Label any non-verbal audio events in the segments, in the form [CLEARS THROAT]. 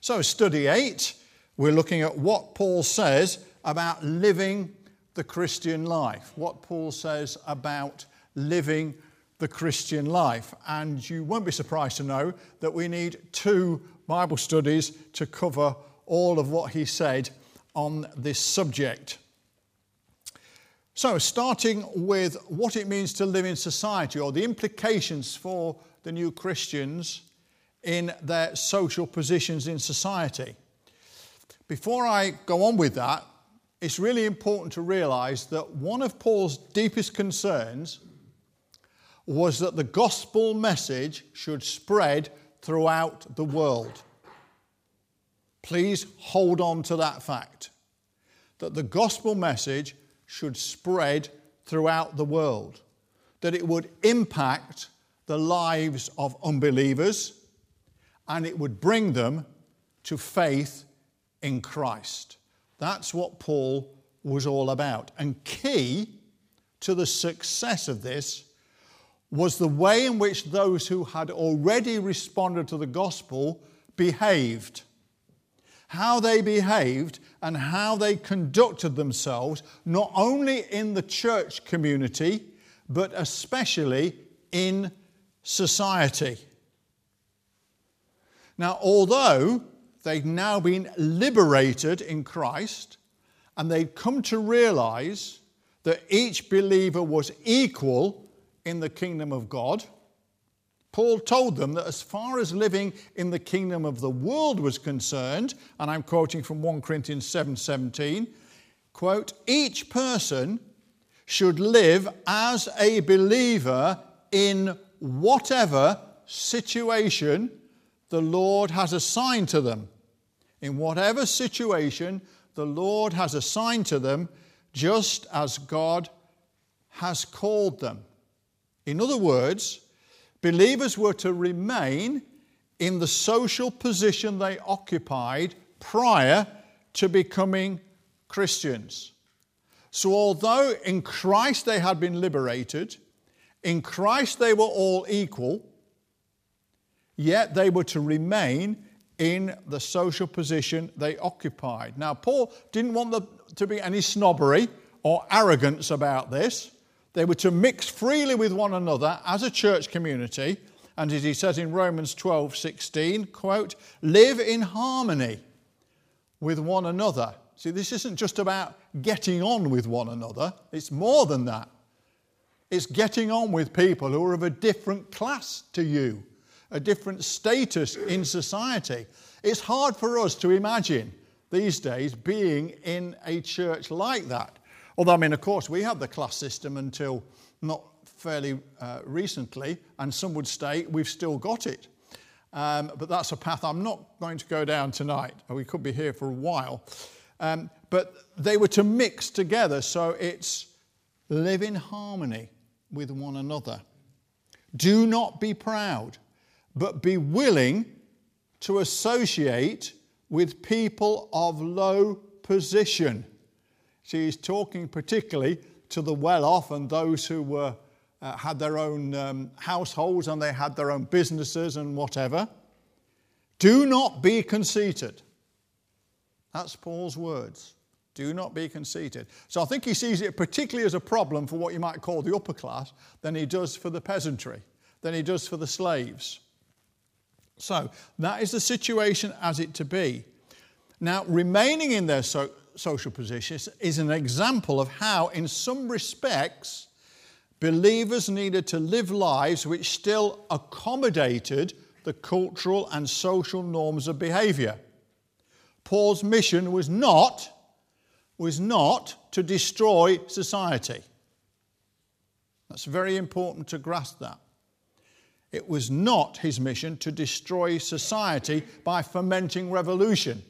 So, study eight, we're looking at what Paul says about living the Christian life. What Paul says about living the Christian life. And you won't be surprised to know that we need two Bible studies to cover all of what he said on this subject. So, starting with what it means to live in society or the implications for the new Christians in their social positions in society. Before I go on with that, it's really important to realize that one of Paul's deepest concerns was that the gospel message should spread throughout the world. Please hold on to that fact that the gospel message should spread throughout the world, that it would impact the lives of unbelievers and it would bring them to faith in Christ. That's what Paul was all about. And key to the success of this was the way in which those who had already responded to the gospel behaved. How they behaved and how they conducted themselves, not only in the church community, but especially in society. Now, although they'd now been liberated in Christ and they'd come to realize that each believer was equal in the kingdom of God. Paul told them that as far as living in the kingdom of the world was concerned, and I'm quoting from 1 Corinthians 7:17, quote, each person should live as a believer in whatever situation the Lord has assigned to them. In whatever situation the Lord has assigned to them, just as God has called them. In other words, believers were to remain in the social position they occupied prior to becoming Christians. So, although in Christ they had been liberated, in Christ they were all equal, yet they were to remain in the social position they occupied. Now, Paul didn't want there to be any snobbery or arrogance about this. They were to mix freely with one another as a church community. And as he says in Romans 12 16, quote, live in harmony with one another. See, this isn't just about getting on with one another, it's more than that. It's getting on with people who are of a different class to you, a different status in society. It's hard for us to imagine these days being in a church like that. Although, I mean, of course, we had the class system until not fairly uh, recently, and some would say we've still got it. Um, but that's a path I'm not going to go down tonight. We could be here for a while. Um, but they were to mix together, so it's live in harmony with one another. Do not be proud, but be willing to associate with people of low position. She's talking particularly to the well off and those who were, uh, had their own um, households and they had their own businesses and whatever. Do not be conceited. That's Paul's words. Do not be conceited. So I think he sees it particularly as a problem for what you might call the upper class than he does for the peasantry, than he does for the slaves. So that is the situation as it to be. Now, remaining in their so- social positions is an example of how, in some respects, believers needed to live lives which still accommodated the cultural and social norms of behavior. Paul's mission was not, was not to destroy society. That's very important to grasp that. It was not his mission to destroy society by fomenting revolution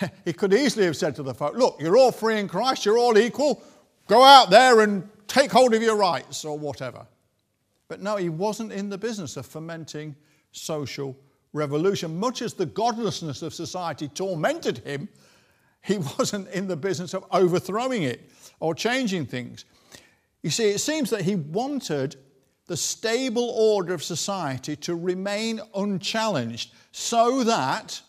[LAUGHS] he could easily have said to the folk, Look, you're all free in Christ, you're all equal, go out there and take hold of your rights or whatever. But no, he wasn't in the business of fomenting social revolution. Much as the godlessness of society tormented him, he [LAUGHS] wasn't in the business of overthrowing it or changing things. You see, it seems that he wanted the stable order of society to remain unchallenged so that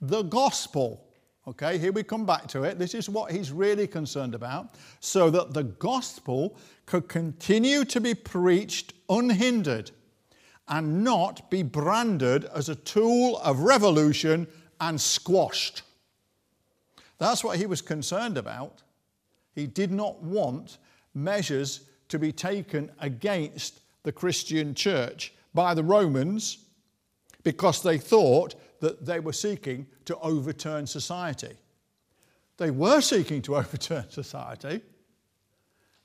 the gospel. Okay, here we come back to it. This is what he's really concerned about, so that the gospel could continue to be preached unhindered and not be branded as a tool of revolution and squashed. That's what he was concerned about. He did not want measures to be taken against the Christian church by the Romans because they thought that they were seeking to overturn society. They were seeking to [LAUGHS] overturn society,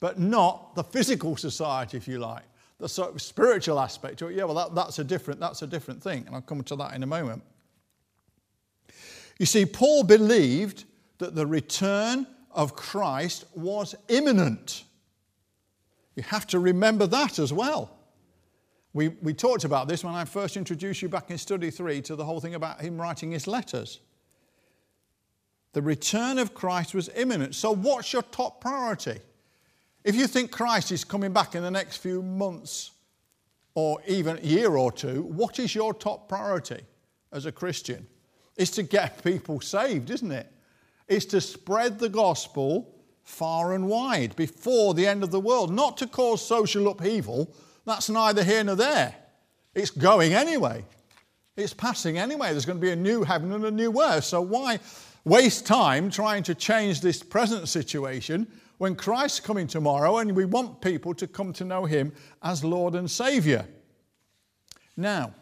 but not the physical society, if you like. The sort of spiritual aspect to it, yeah, well, that, that's, a different, that's a different thing, and I'll come to that in a moment. You see, Paul believed that the return of Christ was imminent. You have to remember that as well. We, we talked about this when I first introduced you back in study three to the whole thing about him writing his letters. The return of Christ was imminent. So, what's your top priority? If you think Christ is coming back in the next few months or even a year or two, what is your top priority as a Christian? It's to get people saved, isn't it? It's to spread the gospel far and wide before the end of the world, not to cause social upheaval that's neither here nor there. It's going anyway. It's passing anyway. There's going to be a new heaven and a new earth. So why waste time trying to change this present situation when Christ's coming tomorrow and we want people to come to know him as Lord and Savior? Now,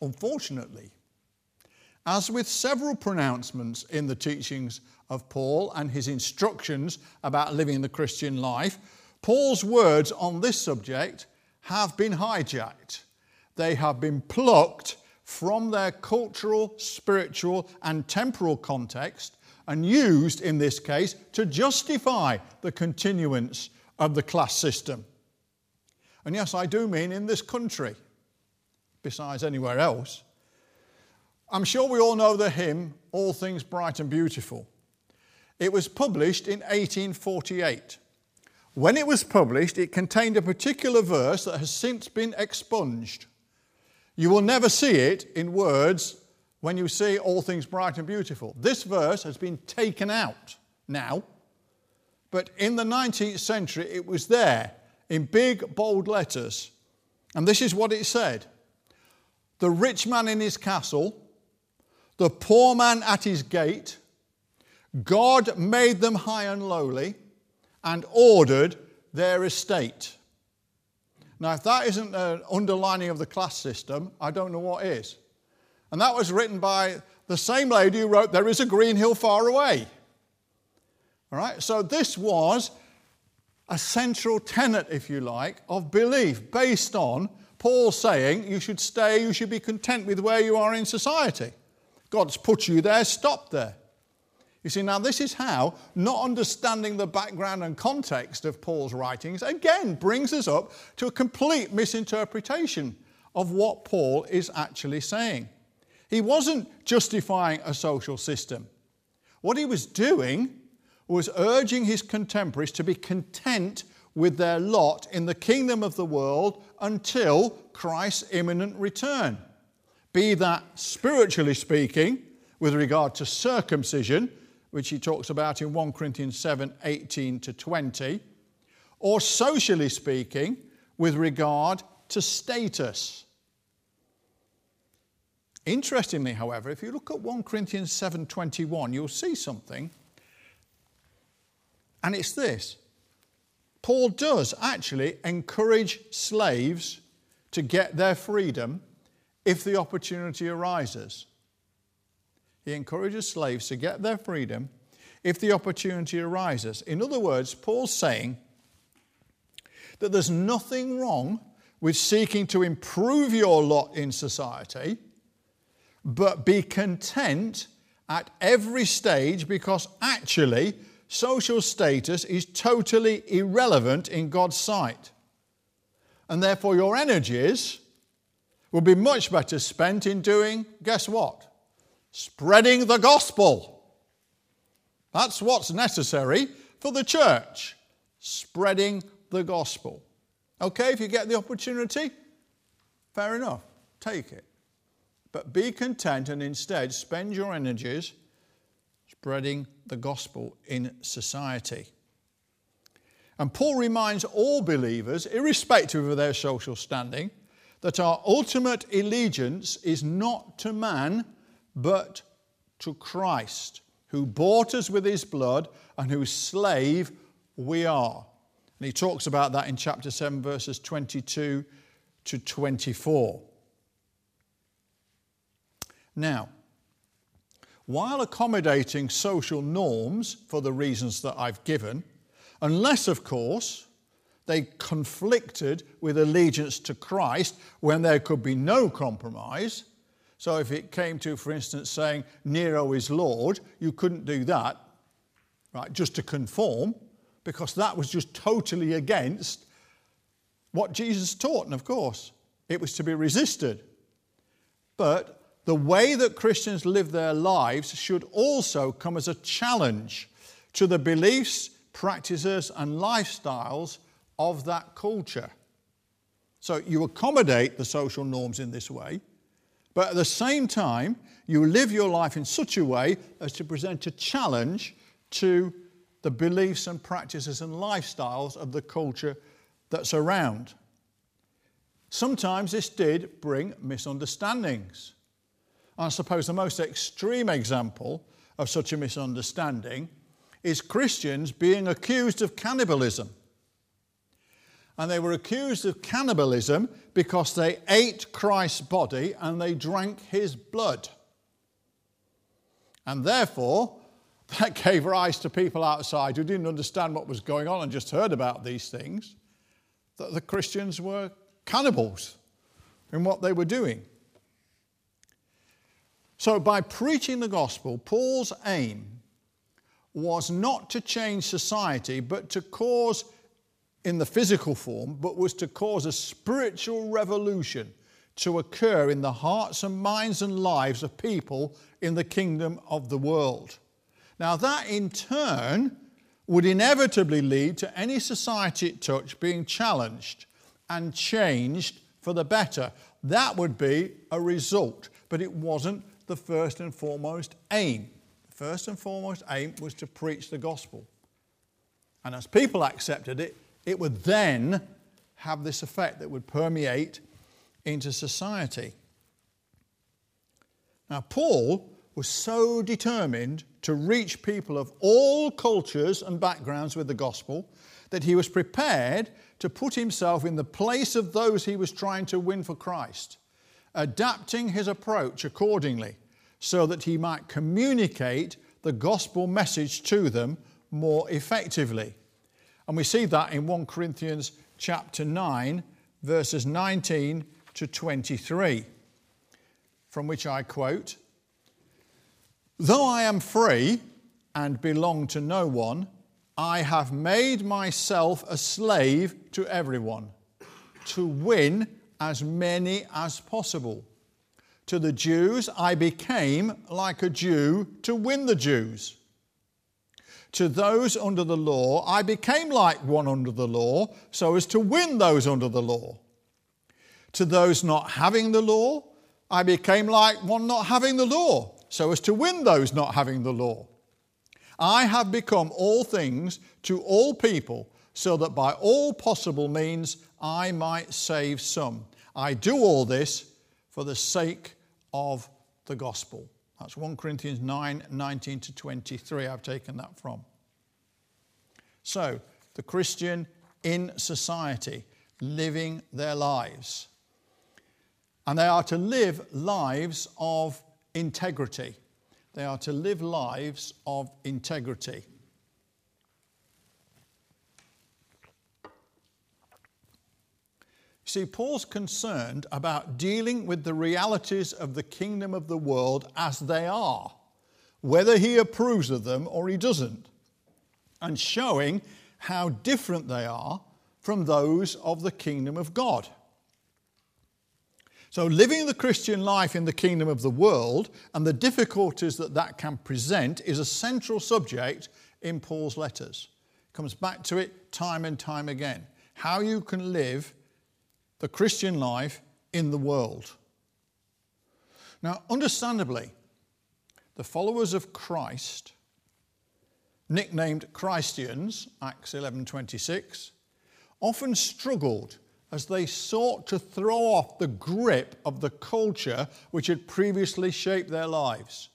unfortunately, as with several pronouncements in the teachings of Paul and his instructions about living the Christian life, Paul's words on this subject have been hijacked. They have been plucked from their cultural, spiritual, and temporal context and used in this case to justify the continuance of the class system. And yes, I do mean in this country, besides anywhere else. I'm sure we all know the hymn, All Things Bright and Beautiful. It was published in 1848. When it was published, it contained a particular verse that has since been expunged. You will never see it in words when you see all things bright and beautiful. This verse has been taken out now, but in the 19th century it was there in big, bold letters. And this is what it said The rich man in his castle, the poor man at his gate, God made them high and lowly and ordered their estate. Now, if that isn't an underlining of the class system, I don't know what is. And that was written by the same lady who wrote There is a Green Hill Far Away. All right, so this was a central tenet, if you like, of belief based on Paul saying you should stay, you should be content with where you are in society. God's put you there, stop there. You see, now this is how not understanding the background and context of Paul's writings again brings us up to a complete misinterpretation of what Paul is actually saying. He wasn't justifying a social system. What he was doing was urging his contemporaries to be content with their lot in the kingdom of the world until Christ's imminent return. Be that spiritually speaking, with regard to circumcision, which he talks about in 1 Corinthians 7 18 to 20, or socially speaking, with regard to status. Interestingly, however, if you look at 1 Corinthians 7:21, you'll see something. And it's this. Paul does actually encourage slaves to get their freedom if the opportunity arises. He encourages slaves to get their freedom if the opportunity arises. In other words, Paul's saying that there's nothing wrong with seeking to improve your lot in society, but be content at every stage because actually social status is totally irrelevant in God's sight. And therefore, your energies will be much better spent in doing, guess what? spreading the gospel. That's what's necessary for the church, spreading the gospel. Okay, if you get the opportunity, fair enough, take it. but be content and instead spend your energies spreading the gospel in society. And Paul reminds all believers, irrespective of their social standing, that our ultimate allegiance is not to man, but to Christ, who bought us with his blood and whose slave we are. And he talks about that in chapter 7, verses 22 to 24. Now, while accommodating social norms for the reasons that I've given, unless, of course, they conflicted with allegiance to Christ when there could be no compromise. So, if it came to, for instance, saying Nero is Lord, you couldn't do that, right, just to conform, because that was just totally against what Jesus taught. And of course, it was to be resisted. But the way that Christians live their lives should also come as a challenge to the beliefs, practices, and lifestyles of that culture. So you accommodate the social norms in this way, but at the same time, you live your life in such a way as to present a challenge to the beliefs and practices and lifestyles of the culture that's around. Sometimes this did bring misunderstandings. I suppose the most extreme example of such a misunderstanding is Christians being accused of cannibalism. And they were accused of cannibalism because they ate Christ's body and they drank his blood. And therefore, [LAUGHS] that gave rise to people outside who didn't understand what was going on and just heard about these things, that the Christians were cannibals in what they were doing. So, by preaching the gospel, Paul's aim was not to change society, but to cause, in the physical form, but was to cause a spiritual revolution to occur in the hearts and minds and lives of people in the kingdom of the world. Now, that in turn would inevitably lead to any society it touched being challenged and changed for the better. That would be a result, but it wasn't the first and foremost aim. The first and foremost aim was to preach the gospel. And as people accepted it, it would then have this effect that would permeate into society. Now, Paul was so determined to reach people of all cultures and backgrounds with the gospel that he was prepared to put himself in the place of those he was trying to win for Christ adapting his approach accordingly so that he might communicate the gospel message to them more effectively. And we see that in 1 Corinthians chapter 9, verses 19 to 23, from which I quote Though I am free and belong to no one, I have made myself a slave to everyone to win as many as possible. To the Jews, I became like a Jew to win the Jews. To those under the law, I became like one under the law so as to win those under the law. To those not having the law, I became like one not having the law so as to win those not having the law. I have become all things to all people so that by all possible means I might save some. I do all this for the sake of the gospel. That's 1 Corinthians 9 19 to 23. I've taken that from. So, the Christian in society living their lives. And they are to live lives of integrity. They are to live lives of integrity. See, Paul's concerned about dealing with the realities of the kingdom of the world as they are, whether he approves of them or he doesn't, and showing how different they are from those of the kingdom of God. So, living the Christian life in the kingdom of the world and the difficulties that that can present is a central subject in Paul's letters. Comes back to it time and time again. How you can live the Christian life in the world. Now, understandably, the followers of Christ, nicknamed Christians, Acts 11:26, often struggled as they sought to throw off the grip of the culture which had previously shaped their lives.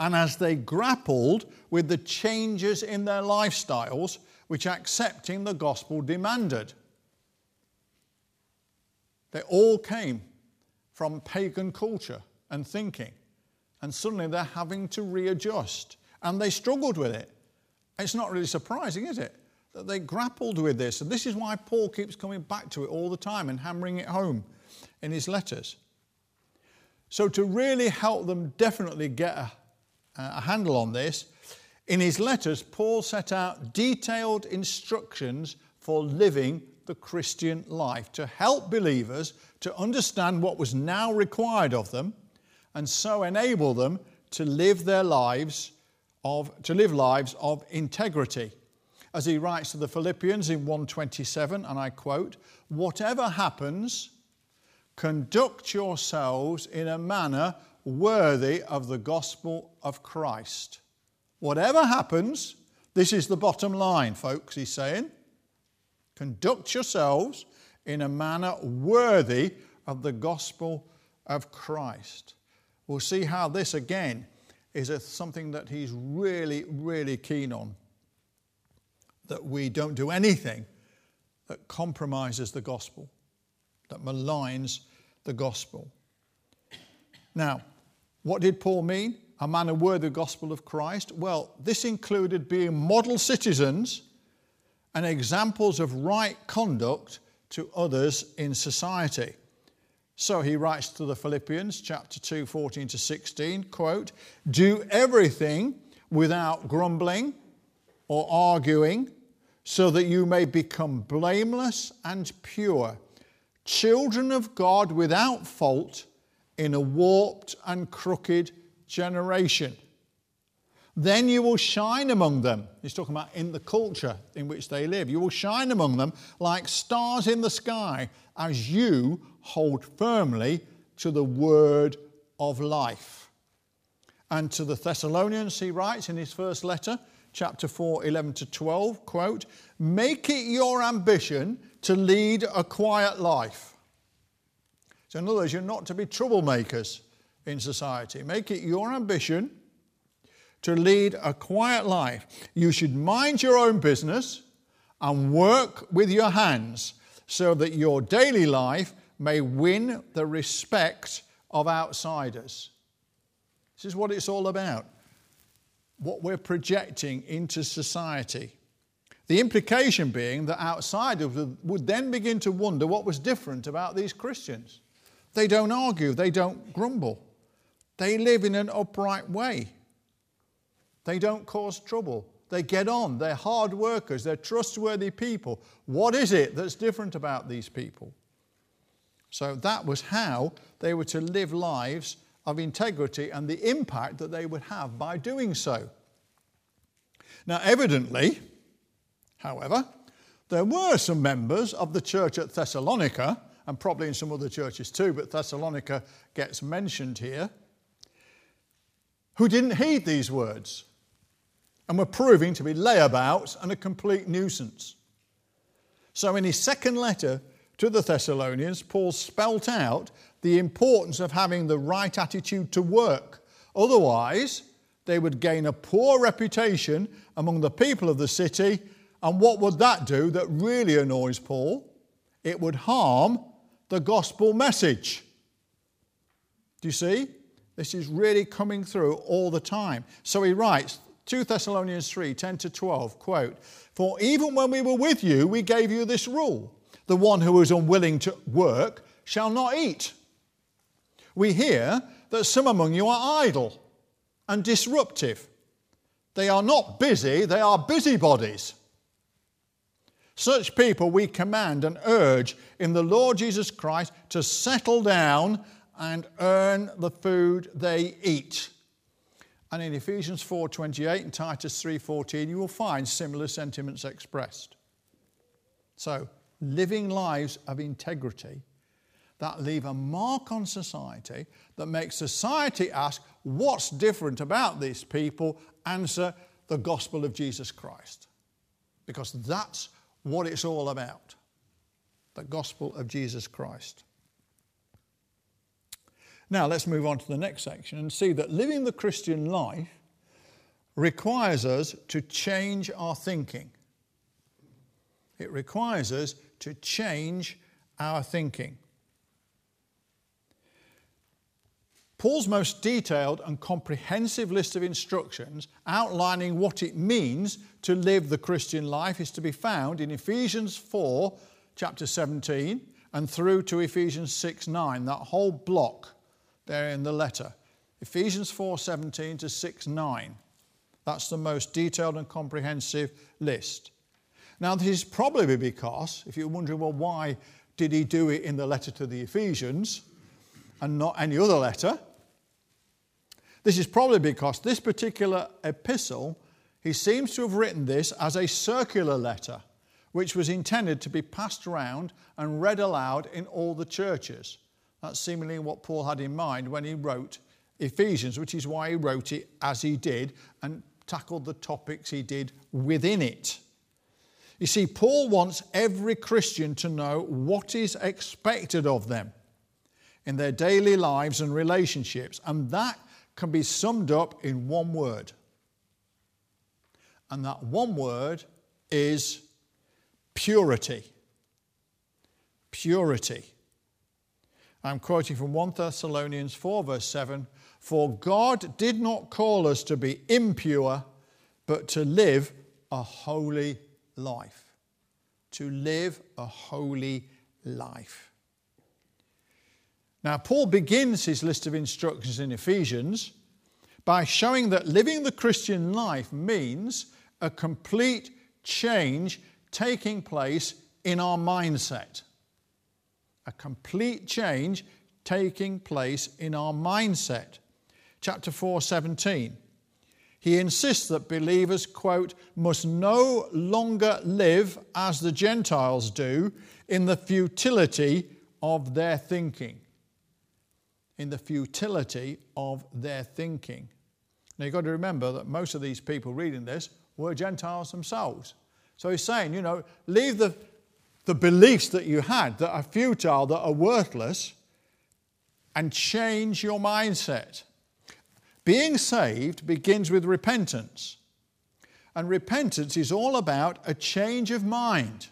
And as they grappled with the changes in their lifestyles which accepting the gospel demanded. They all came from pagan culture and thinking, and suddenly they're having to readjust, and they struggled with it. It's not really surprising, is it? that they grappled with this. And this is why Paul keeps coming back to it all the time and hammering it home in his letters. So, to really help them definitely get a, a handle on this, in his letters, Paul set out detailed instructions for living the Christian life to help believers to understand what was now required of them and so enable them to live their lives of to live lives of integrity as he writes to the Philippians in 127, and I quote, Whatever happens, conduct yourselves in a manner worthy of the gospel of Christ. Whatever happens, this is the bottom line, folks, he's saying. Conduct yourselves in a manner worthy of the gospel of Christ. We'll see how this again is a, something that he's really, really keen on that we don't do anything that compromises the gospel, that maligns the gospel. Now, what did Paul mean? A man worthy of the gospel of Christ? Well, this included being model citizens and examples of right conduct to others in society. So he writes to the Philippians, chapter 2, 14 to 16, quote, Do everything without grumbling or arguing so that you may become blameless and pure, children of God without fault in a warped and crooked generation. Then you will shine among them. He's talking about in the culture in which they live. You will shine among them like stars in the sky as you hold firmly to the word of life. And to the Thessalonians, he writes in his first letter, chapter 4, 11 to 12, quote, Make it your ambition to lead a quiet life. So, in other words, you're not to be troublemakers in society. Make it your ambition to lead a quiet life. You should mind your own business and work with your hands so that your daily life may win the respect of outsiders. This is what it's all about what we're projecting into society. The implication being that outsiders would then begin to wonder what was different about these Christians. They don't argue, they don't grumble, they live in an upright way, they don't cause trouble. They get on, they're hard workers, they're trustworthy people. What is it that's different about these people? So that was how they were to live lives of integrity and the impact that they would have by doing so. Now, evidently, however, there were some members of the church at Thessalonica, and probably in some other churches too, but Thessalonica gets mentioned here, who didn't heed these words and were proving to be layabouts and a complete nuisance. So, in his second letter to the Thessalonians, Paul spelt out the importance of having the right attitude to work. Otherwise, they would gain a poor reputation among the people of the city. And what would that do that really annoys Paul? It would harm the gospel message. Do you see? This is really coming through all the time. So he writes, 2 Thessalonians 3 10 to 12, quote, For even when we were with you, we gave you this rule the one who is unwilling to work shall not eat. We hear that some among you are idle and disruptive. They are not busy, they are busybodies. Such people we command and urge in the Lord Jesus Christ to settle down and earn the food they eat. And in Ephesians 4:28 and Titus 3:14 you will find similar sentiments expressed. So, living lives of integrity that leave a mark on society, that makes society ask, what's different about these people? Answer, the gospel of Jesus Christ. Because that's what it's all about the gospel of Jesus Christ. Now, let's move on to the next section and see that living the Christian life requires us to change our thinking. It requires us to change our thinking. Paul's most detailed and comprehensive list of instructions outlining what it means to live the Christian life is to be found in Ephesians 4, chapter 17, and through to Ephesians 6 9, that whole block there in the letter. Ephesians 4 17 to 6 9. That's the most detailed and comprehensive list. Now, this is probably because, if you're wondering, well, why did he do it in the letter to the Ephesians and not any other letter? This is probably because this particular epistle, he seems to have written this as a circular letter, which was intended to be passed around and read aloud in all the churches. That's seemingly what Paul had in mind when he wrote Ephesians, which is why he wrote it as he did and tackled the topics he did within it. You see, Paul wants every Christian to know what is expected of them in their daily lives and relationships, and that can be summed up in one word. And that one word is purity. Purity. I'm quoting from 1 Thessalonians 4, verse 7 For God did not call us to be impure, but to live a holy life. To live a holy life. Now, Paul begins his list of instructions in Ephesians by showing that living the Christian life means a complete change taking place in our mindset. A complete change taking place in our mindset. Chapter 4, 17. He insists that believers, quote, must no longer live as the Gentiles do in the futility of their thinking. In the futility of their thinking. Now you've got to remember that most of these people reading this were Gentiles themselves. So he's saying, you know, leave the, the beliefs that you had that are futile, that are worthless, and change your mindset. Being saved begins with repentance. And repentance is all about a change of mind.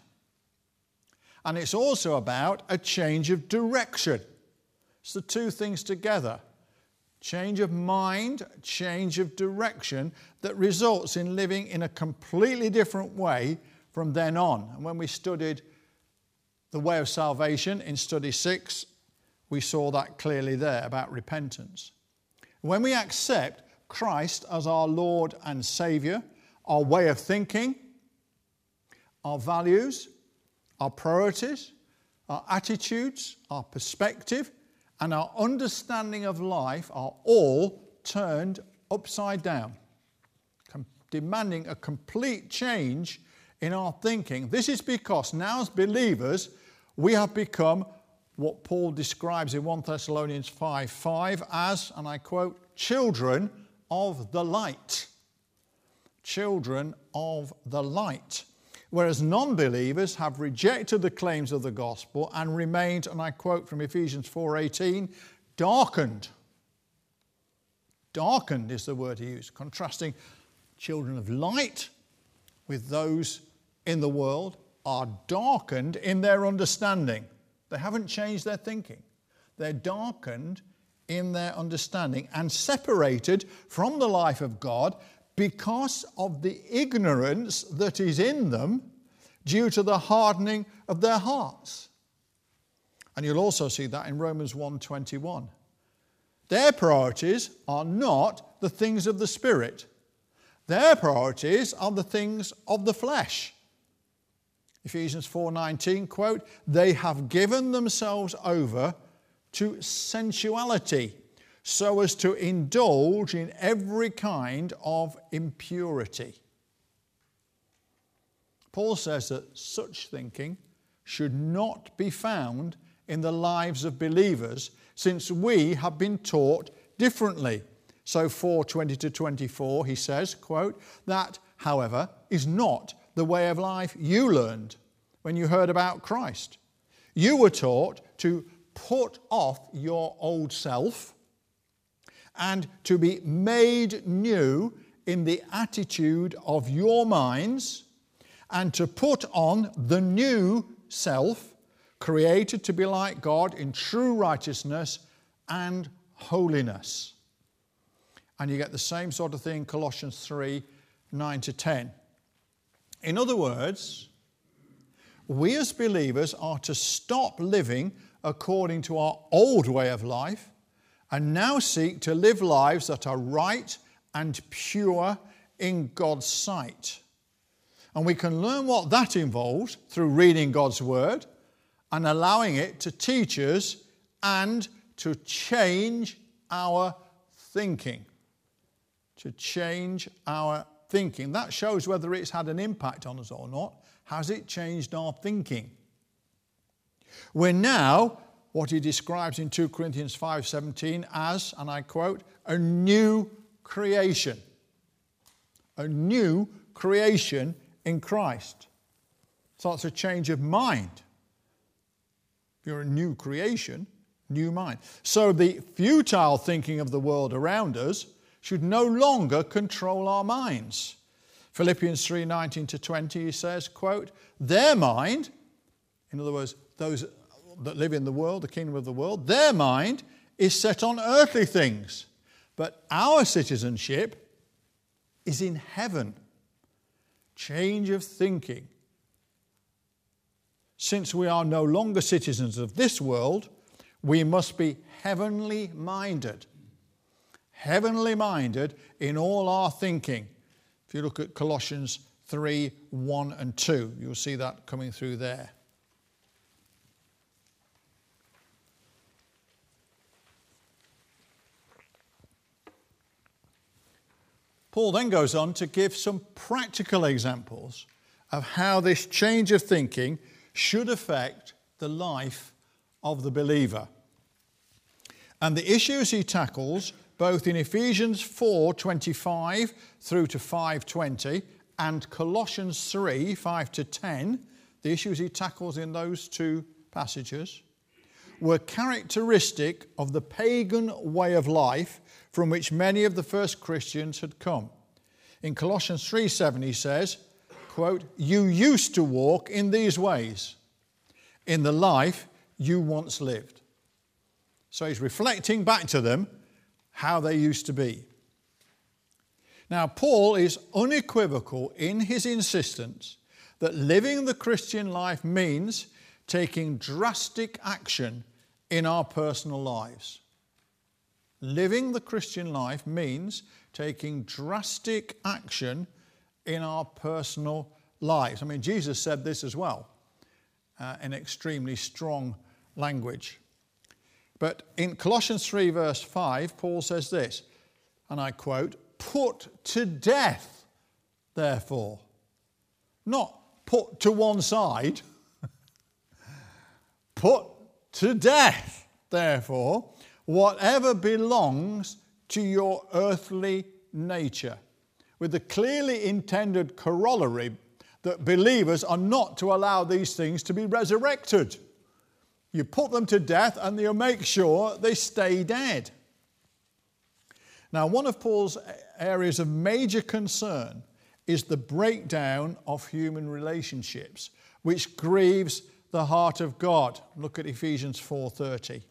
And it's also about a change of direction. It's the two things together change of mind, change of direction that results in living in a completely different way from then on. And when we studied the way of salvation in study six, we saw that clearly there about repentance. When we accept Christ as our Lord and Savior, our way of thinking, our values, our priorities, our attitudes, our perspective, and our understanding of life are all turned upside down, demanding a complete change in our thinking. This is because now, as believers, we have become what Paul describes in 1 Thessalonians 5 5 as, and I quote, children of the light. Children of the light. Whereas non believers have rejected the claims of the gospel and remained, and I quote from Ephesians 4:18, darkened. Darkened is the word he used, contrasting children of light with those in the world are darkened in their understanding. They haven't changed their thinking. They're darkened in their understanding and separated from the life of God because of the ignorance that is in them due to the hardening of their hearts. And you'll also see that in Romans 1:21. Their priorities are not the things of the spirit. Their priorities are the things of the flesh. Ephesians 4:19 quote, "They have given themselves over to sensuality so as to indulge in every kind of impurity." Paul says that such thinking should not be found in the lives of believers since we have been taught differently. So 420 to 24 he says, quote, that however is not the way of life you learned when you heard about Christ. You were taught to put off your old self and to be made new in the attitude of your minds and to put on the new self, created to be like God in true righteousness and holiness. And you get the same sort of thing Colossians 3 9 to 10. In other words, we as believers are to stop living according to our old way of life and now seek to live lives that are right and pure in God's sight. And we can learn what that involves through reading God's Word and allowing it to teach us and to change our thinking. To change our thinking. That shows whether it's had an impact on us or not. Has it changed our thinking? We're now what he describes in 2 Corinthians 5:17 as, and I quote, a new creation. A new creation in Christ. So it's a change of mind. You're a new creation, new mind. So the futile thinking of the world around us should no longer control our minds. Philippians 3:19 to 20 he says, quote, their mind, in other words, those that live in the world, the kingdom of the world, their mind is set on earthly things. But our citizenship is in heaven. Change of thinking. Since we are no longer citizens of this world, we must be heavenly minded. Heavenly minded in all our thinking. If you look at Colossians 3 1 and 2, you'll see that coming through there. Paul then goes on to give some practical examples of how this change of thinking should affect the life of the believer. And the issues he tackles both in Ephesians 4:25 through to 5:20 and Colossians 3 5 to 10, the issues he tackles in those two passages were characteristic of the pagan way of life from which many of the first Christians had come. In Colossians 3:7 he says, quote, "You used to walk in these ways in the life you once lived." So he's reflecting back to them how they used to be. Now, Paul is unequivocal in his insistence that living the Christian life means taking drastic action in our personal lives. Living the Christian life means taking drastic action in our personal lives. I mean, Jesus said this as well uh, in extremely strong language. But in Colossians 3, verse 5, Paul says this, and I quote, Put to death, therefore. Not put to one side, [LAUGHS] put to death, therefore, whatever belongs to your earthly nature, with the clearly intended corollary that believers are not to allow these things to be resurrected. You put them to death and you make sure they stay dead. Now, one of Paul's areas of major concern is the breakdown of human relationships, which grieves the heart of God. Look at Ephesians 4:30.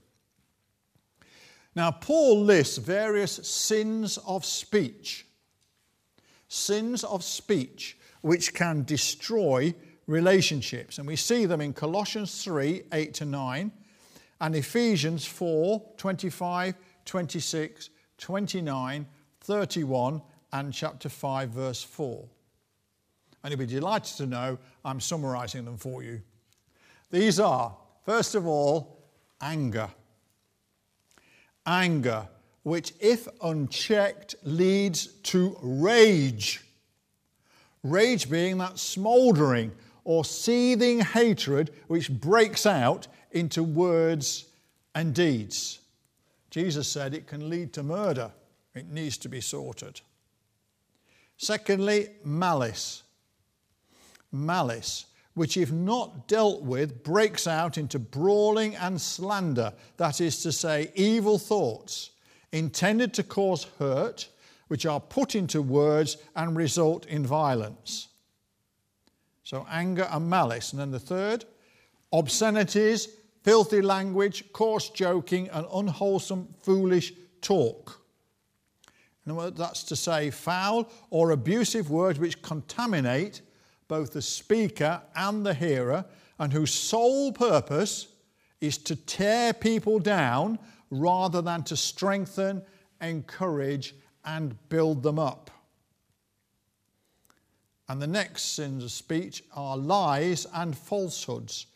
Now, Paul lists various sins of speech, sins of speech which can destroy relationships. And we see them in Colossians 3 8 to 9, and Ephesians 4 25, 26, 29, 31, and chapter 5, verse 4. And you'll be delighted to know I'm summarizing them for you. These are, first of all, anger anger, which, if unchecked, leads to rage. Rage being that smouldering or seething hatred which breaks out into words and deeds. Jesus said it can lead to murder. It needs to be sorted. Secondly, malice. Malice, which, if not dealt with, breaks out into brawling and slander, that is to say, evil thoughts intended to cause hurt, which are put into words and result in violence. So, anger and malice. And then the third, obscenities, filthy language, coarse joking, and unwholesome, foolish talk. And That's to say, foul or abusive words which contaminate both the speaker and the hearer, and whose sole purpose is to tear people down rather than to strengthen, encourage, and build them up. And the next sins of speech are lies and falsehoods,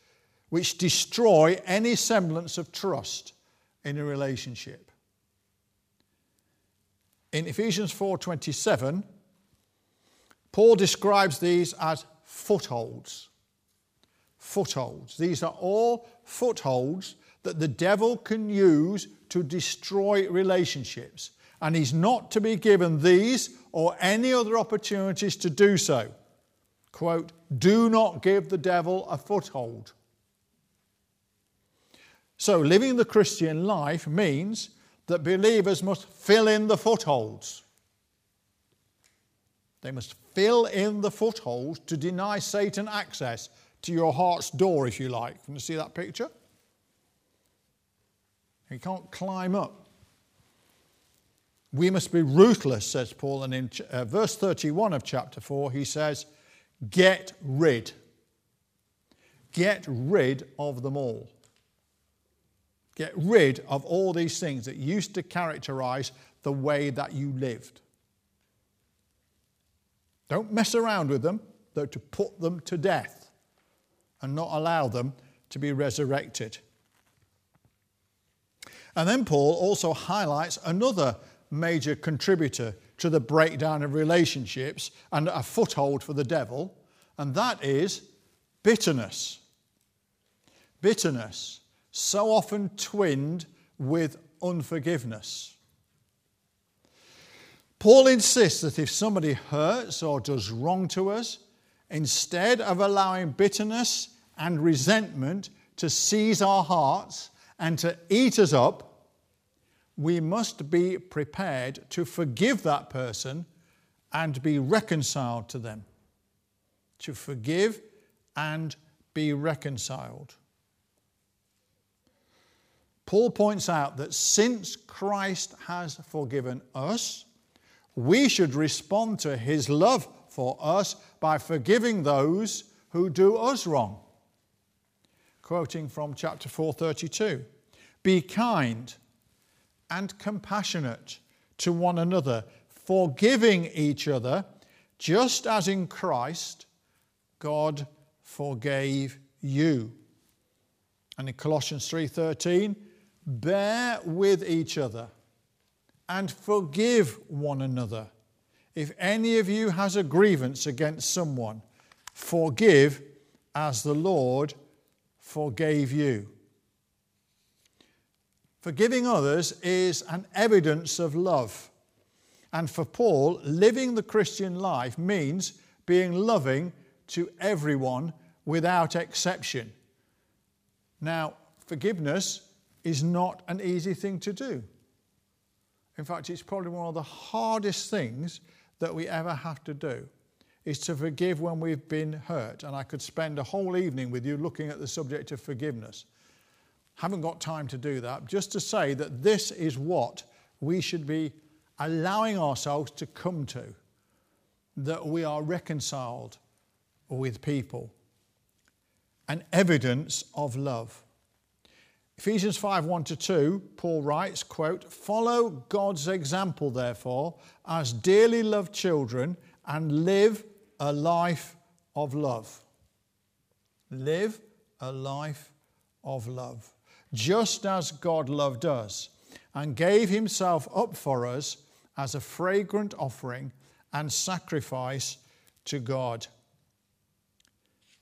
which destroy any semblance of trust in a relationship. In Ephesians 4:27, Paul describes these as footholds. Footholds. These are all footholds that the devil can use to destroy relationships. And he's not to be given these or any other opportunities to do so. Quote, do not give the devil a foothold. So, living the Christian life means that believers must fill in the footholds. They must fill in the footholds to deny Satan access to your heart's door, if you like. Can you see that picture? He can't climb up. We must be ruthless, says Paul. And in uh, verse 31 of chapter 4, he says, Get rid. Get rid of them all. Get rid of all these things that used to characterize the way that you lived. Don't mess around with them, though to put them to death and not allow them to be resurrected. And then Paul also highlights another major contributor to the breakdown of relationships and a foothold for the devil, and that is bitterness. Bitterness so often twinned with unforgiveness. Paul insists that if somebody hurts or does wrong to us, instead of allowing bitterness and resentment to seize our hearts and to eat us up, we must be prepared to forgive that person and be reconciled to them. To forgive and be reconciled. Paul points out that since Christ has forgiven us, we should respond to his love for us by forgiving those who do us wrong. Quoting from chapter 432 Be kind and compassionate to one another, forgiving each other, just as in Christ God forgave you. And in Colossians 3:13, Bear with each other and forgive one another. If any of you has a grievance against someone, forgive as the Lord forgave you. Forgiving others is an evidence of love. And for Paul, living the Christian life means being loving to everyone without exception. Now, forgiveness is not an easy thing to do. In fact, it's probably one of the hardest things that we ever have to do is to forgive when we've been hurt. And I could spend a whole evening with you looking at the subject of forgiveness. Haven't got time to do that. Just to say that this is what we should be allowing ourselves to come to that we are reconciled with people, an evidence of love. Ephesians 5 1 to 2, Paul writes, quote, Follow God's example, therefore, as dearly loved children, and live a life of love. Live a life of love. Just as God loved us and gave himself up for us as a fragrant offering and sacrifice to God.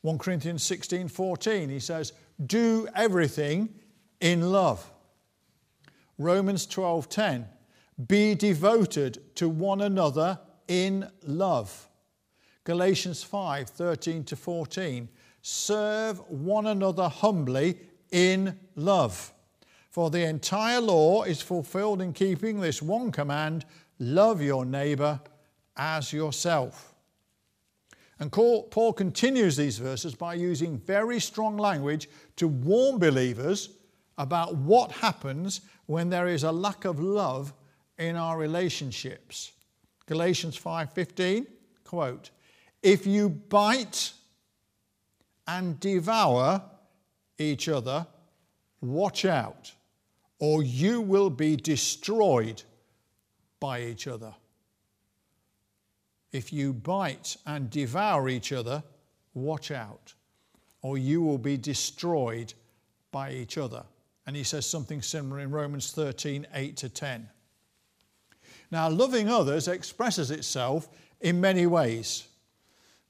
1 Corinthians 16 14, he says, do everything in love. Romans 12:10 Be devoted to one another in love. Galatians 5:13 to 14 Serve one another humbly in love. For the entire law is fulfilled in keeping this one command love your neighbor as yourself. And Paul continues these verses by using very strong language to warn believers about what happens when there is a lack of love in our relationships. Galatians 5:15 quote if you bite and devour each other watch out or you will be destroyed by each other if you bite and devour each other watch out or you will be destroyed by each other and he says something similar in Romans 13 8 to 10. Now, loving others expresses itself in many ways.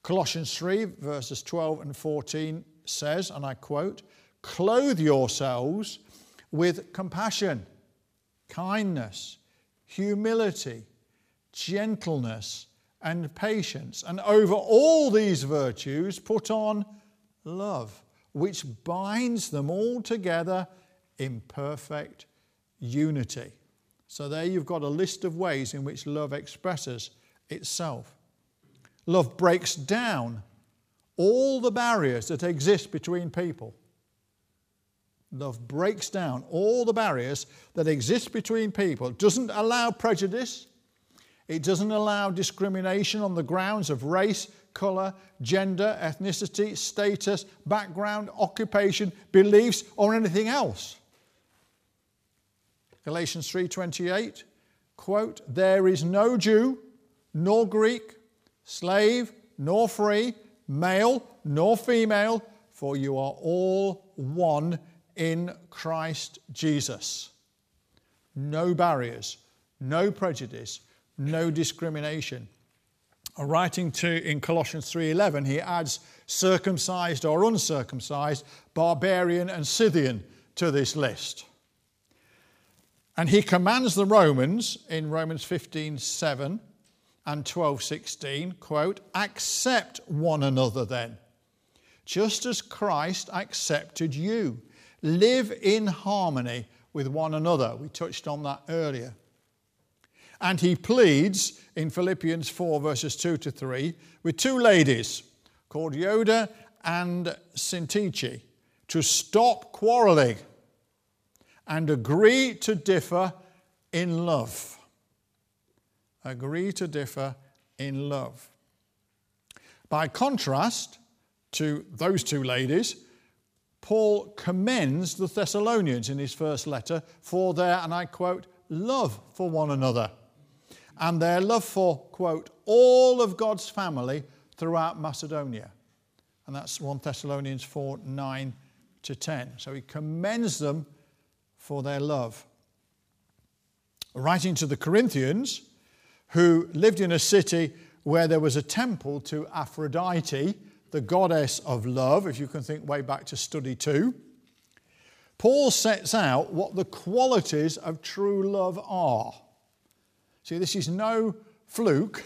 Colossians 3, verses 12 and 14 says, and I quote, Clothe yourselves with compassion, kindness, humility, gentleness, and patience. And over all these virtues, put on love, which binds them all together in perfect unity. So, there you've got a list of ways in which love expresses itself. Love breaks down all the barriers that exist between people. Love breaks down all the barriers that exist between people. It doesn't allow prejudice. It doesn't allow discrimination on the grounds of race, colour, gender, ethnicity, status, background, occupation, beliefs, or anything else. Galatians 3:28 quote there is no Jew nor Greek slave nor free male nor female for you are all one in Christ Jesus no barriers no prejudice no discrimination writing to in Colossians 3:11 he adds circumcised or uncircumcised barbarian and Scythian to this list and he commands the Romans in Romans 15:7 and 12:16, quote, accept one another then, just as Christ accepted you. Live in harmony with one another. We touched on that earlier. And he pleads in Philippians 4, verses 2 to 3, with two ladies called Euodia and Syntyche to stop quarreling and agree to differ in love. Agree to differ in love. By contrast to those two ladies, Paul commends the Thessalonians in his first letter for their, and I quote, love for one another and their love for, quote, all of God's family throughout Macedonia. And that's 1 Thessalonians 4 9 to 10. So he commends them for their love. Writing to the Corinthians, who lived in a city where there was a temple to Aphrodite, the goddess of love, if you can think way back to study two, Paul sets out what the qualities of true love are. See, this is no fluke.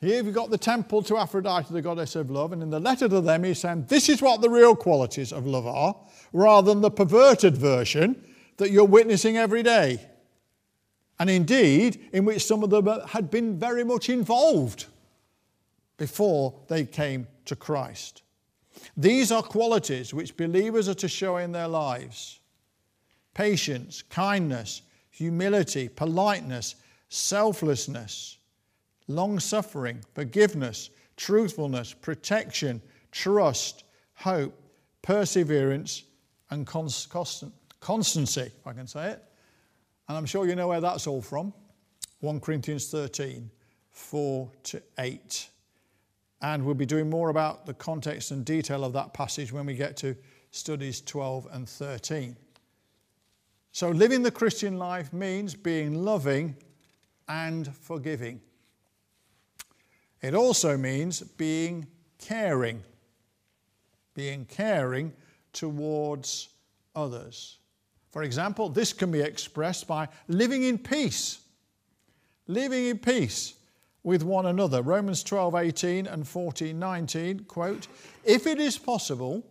Here we've got the temple to Aphrodite, the goddess of love, and in the letter to them he's saying this is what the real qualities of love are, rather than the perverted version that you're witnessing every day. And indeed, in which some of them had been very much involved before they came to Christ. These are qualities which believers are to show in their lives patience, kindness, humility, politeness, selflessness, long suffering, forgiveness, truthfulness, protection, trust, hope, perseverance, and constant, constancy, if I can say it. And I'm sure you know where that's all from 1 Corinthians 13, 4 to 8. And we'll be doing more about the context and detail of that passage when we get to studies 12 and 13. So, living the Christian life means being loving and forgiving. It also means being caring, being caring towards others. For example, this can be expressed by living in peace. Living in peace with one another. Romans 12, 18 and 14, 19, quote, If it is possible,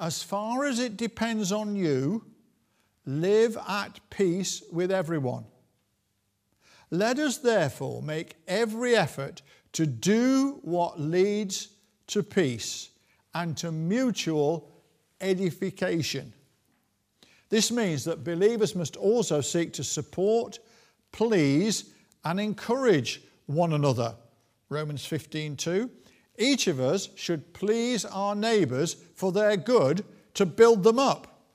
as far as it depends on you, live at peace with everyone. Let us therefore make every effort to do what leads to peace and to mutual edification. This means that believers must also seek to support, please, and encourage one another. Romans 15:2. Each of us should please our neighbors for their good to build them up.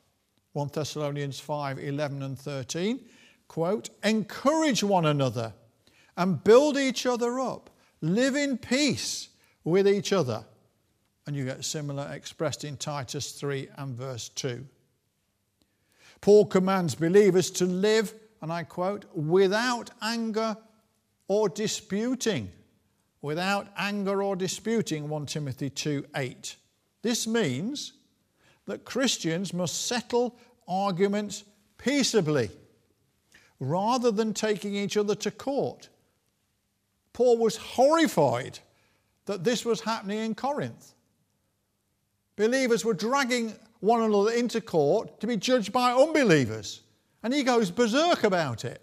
1 Thessalonians 5 11 and 13. Quote, encourage one another and build each other up. Live in peace with each other. And you get similar expressed in Titus 3 and verse 2. Paul commands believers to live, and I quote, without anger or disputing. Without anger or disputing, 1 Timothy 2 8. This means that Christians must settle arguments peaceably rather than taking each other to court. Paul was horrified that this was happening in Corinth. Believers were dragging one another into court to be judged by unbelievers. And he goes berserk about it.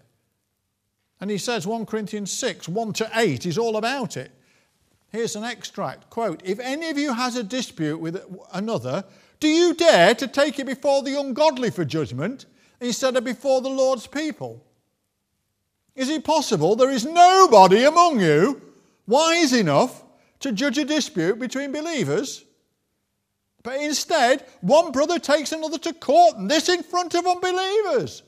And he says 1 Corinthians 6, 1 to 8 is all about it. Here's an extract quote, If any of you has a dispute with another, do you dare to take it before the ungodly for judgment instead of before the Lord's people? Is it possible there is nobody among you wise enough to judge a dispute between believers? But instead, one brother takes another to court, and this in front of unbelievers.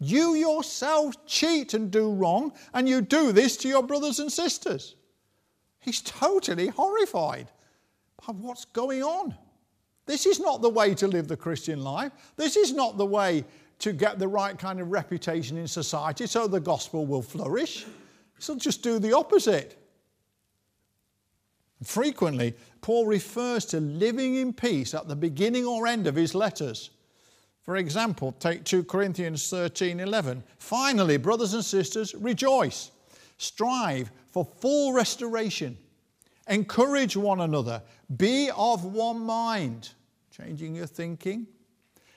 You yourselves cheat and do wrong, and you do this to your brothers and sisters. He's totally horrified by what's going on. This is not the way to live the Christian life. This is not the way to get the right kind of reputation in society so the gospel will flourish. So just do the opposite. Frequently, Paul refers to living in peace at the beginning or end of his letters. For example, take 2 Corinthians 13 11. Finally, brothers and sisters, rejoice, strive for full restoration, encourage one another, be of one mind changing your thinking.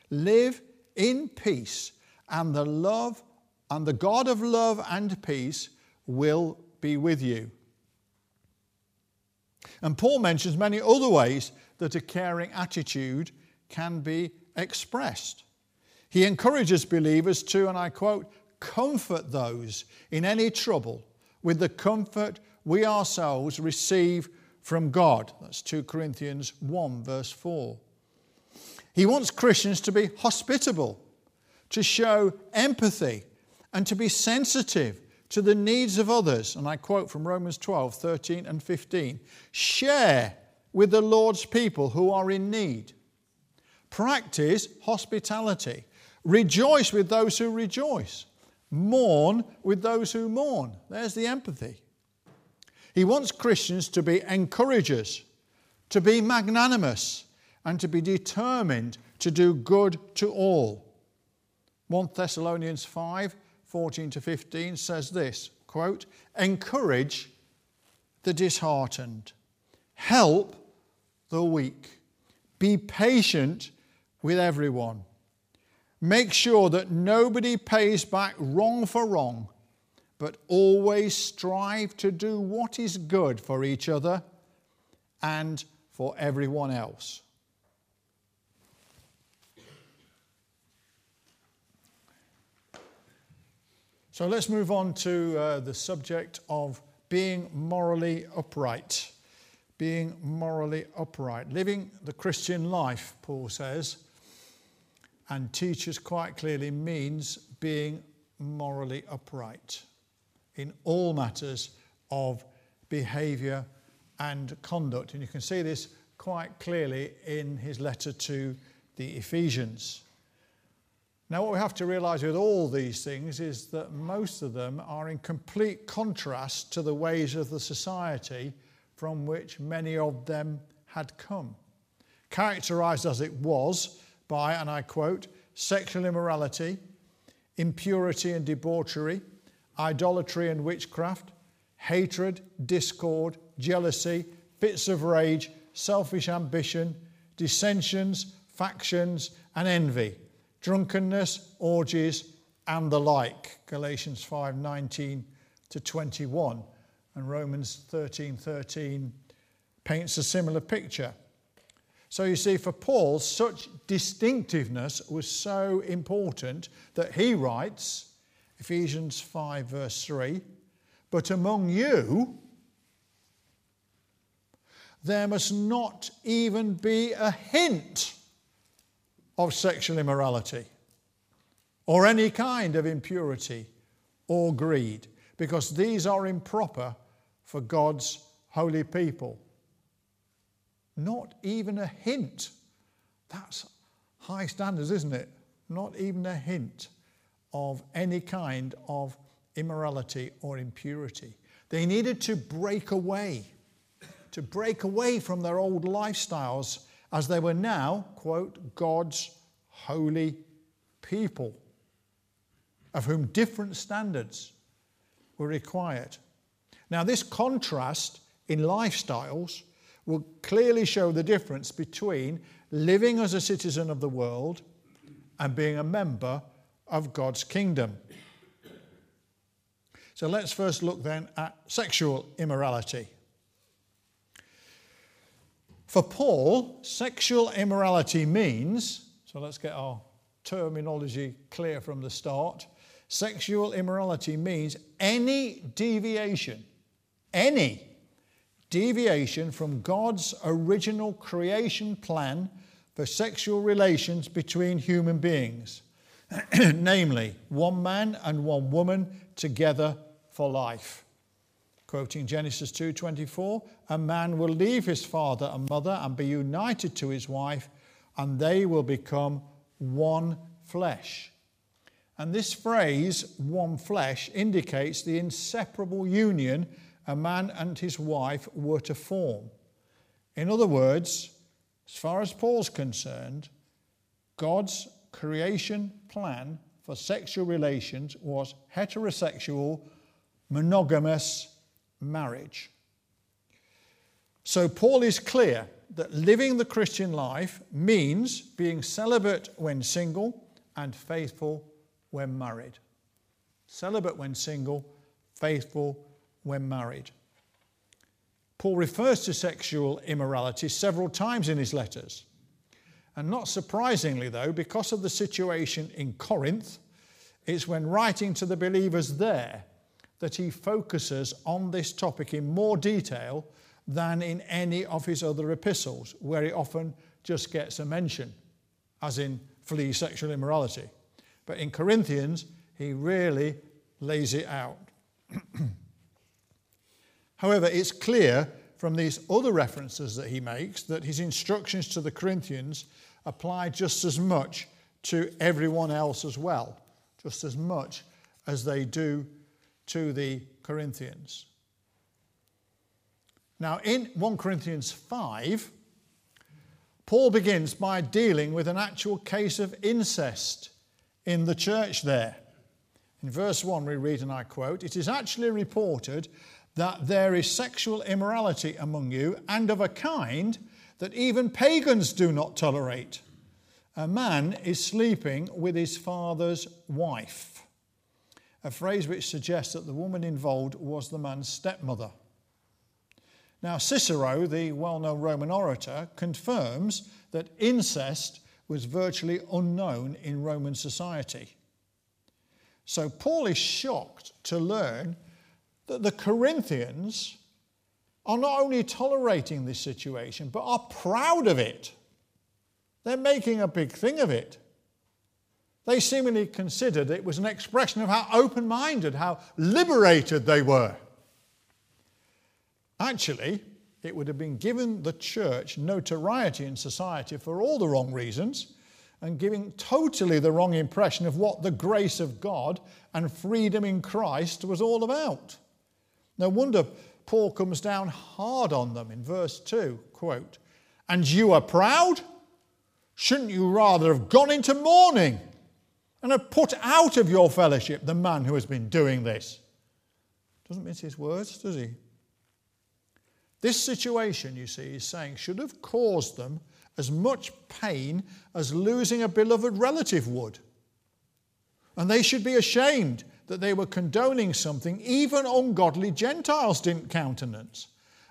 Live in peace, and the love and the God of love and peace will be with you. And Paul mentions many other ways that a caring attitude can be expressed. He encourages believers to, and I quote, comfort those in any trouble with the comfort we ourselves receive from God. That's 2 Corinthians 1, verse 4. He wants Christians to be hospitable, to show empathy, and to be sensitive to the needs of others. And I quote from Romans 12, 13, and 15 Share with the Lord's people who are in need. Practice hospitality. Rejoice with those who rejoice. Mourn with those who mourn. There's the empathy. He wants Christians to be encouragers, to be magnanimous, and to be determined to do good to all. 1 Thessalonians 5 14 to 15 says this quote, encourage the disheartened, help the weak, be patient with everyone. Make sure that nobody pays back wrong for wrong, but always strive to do what is good for each other and for everyone else. So let's move on to uh, the subject of being morally upright. Being morally upright. Living the Christian life, Paul says, and teaches quite clearly means being morally upright in all matters of behavior and conduct. And you can see this quite clearly in his letter to the Ephesians. Now, what we have to realize with all these things is that most of them are in complete contrast to the ways of the society from which many of them had come. characterized as it was by, and I quote, sexual immorality, impurity and debauchery, idolatry and witchcraft, hatred, discord, jealousy, fits of rage, selfish ambition, dissensions, factions, and envy, drunkenness, orgies, and the like. Galatians 5 19 to 21. And Romans 13 13 paints a similar picture. So you see, for Paul, such distinctiveness was so important that he writes, Ephesians 5, verse 3, but among you, there must not even be a hint of sexual immorality or any kind of impurity or greed, because these are improper for God's holy people. Not even a hint. That's high standards, isn't it? Not even a hint of any kind of immorality or impurity. They needed to break away, to break away from their old lifestyles as they were now, quote, God's holy people, of whom different standards were required. Now, this contrast in lifestyles will clearly show the difference between living as a citizen of the world and being a member of God's kingdom. So let's first look then at sexual immorality. For Paul, sexual immorality means, so let's get our terminology clear from the start. Sexual immorality means any deviation, any deviation from God's original creation plan for sexual relations between human beings, [CLEARS THROAT] namely, one man and one woman together for life. Quoting Genesis 2:24, a man will leave his father and mother and be united to his wife, and they will become one flesh. And this phrase, one flesh, indicates the inseparable union a man and his wife were to form. In other words, as far as Paul's concerned, God's creation plan for sexual relations was heterosexual, monogamous marriage. So Paul is clear that living the Christian life means being celibate when single and faithful when married. Celibate when single, faithful when married. Paul refers to sexual immorality several times in his letters. And not surprisingly, though, because of the situation in Corinth, it's when writing to the believers there that he focuses on this topic in more detail than in any of his other epistles, where he often just gets a mention, as in flee sexual immorality. But in Corinthians, he really lays it out. [CLEARS THROAT] However, it's clear from these other references that he makes that his instructions to the Corinthians apply just as much to everyone else as well, just as much as they do to the Corinthians. Now, in 1 Corinthians 5, Paul begins by dealing with an actual case of incest in the church there. In verse 1, we read, and I quote, It is actually reported that there is sexual immorality among you, and of a kind that even pagans do not tolerate. A man is sleeping with his father's wife, a phrase which suggests that the woman involved was the man's stepmother. Now, Cicero, the well known Roman orator, confirms that incest was virtually unknown in Roman society. So, Paul is shocked to learn that the Corinthians are not only tolerating this situation, but are proud of it. They're making a big thing of it. They seemingly considered it was an expression of how open minded, how liberated they were. Actually, it would have been given the church notoriety in society for all the wrong reasons and giving totally the wrong impression of what the grace of God and freedom in Christ was all about. No wonder Paul comes down hard on them in verse 2 quote, And you are proud? Shouldn't you rather have gone into mourning and have put out of your fellowship the man who has been doing this? Doesn't miss his words, does he? This situation, you see, he's saying, should have caused them as much pain as losing a beloved relative would. And they should be ashamed that they were condoning something even ungodly Gentiles didn't countenance.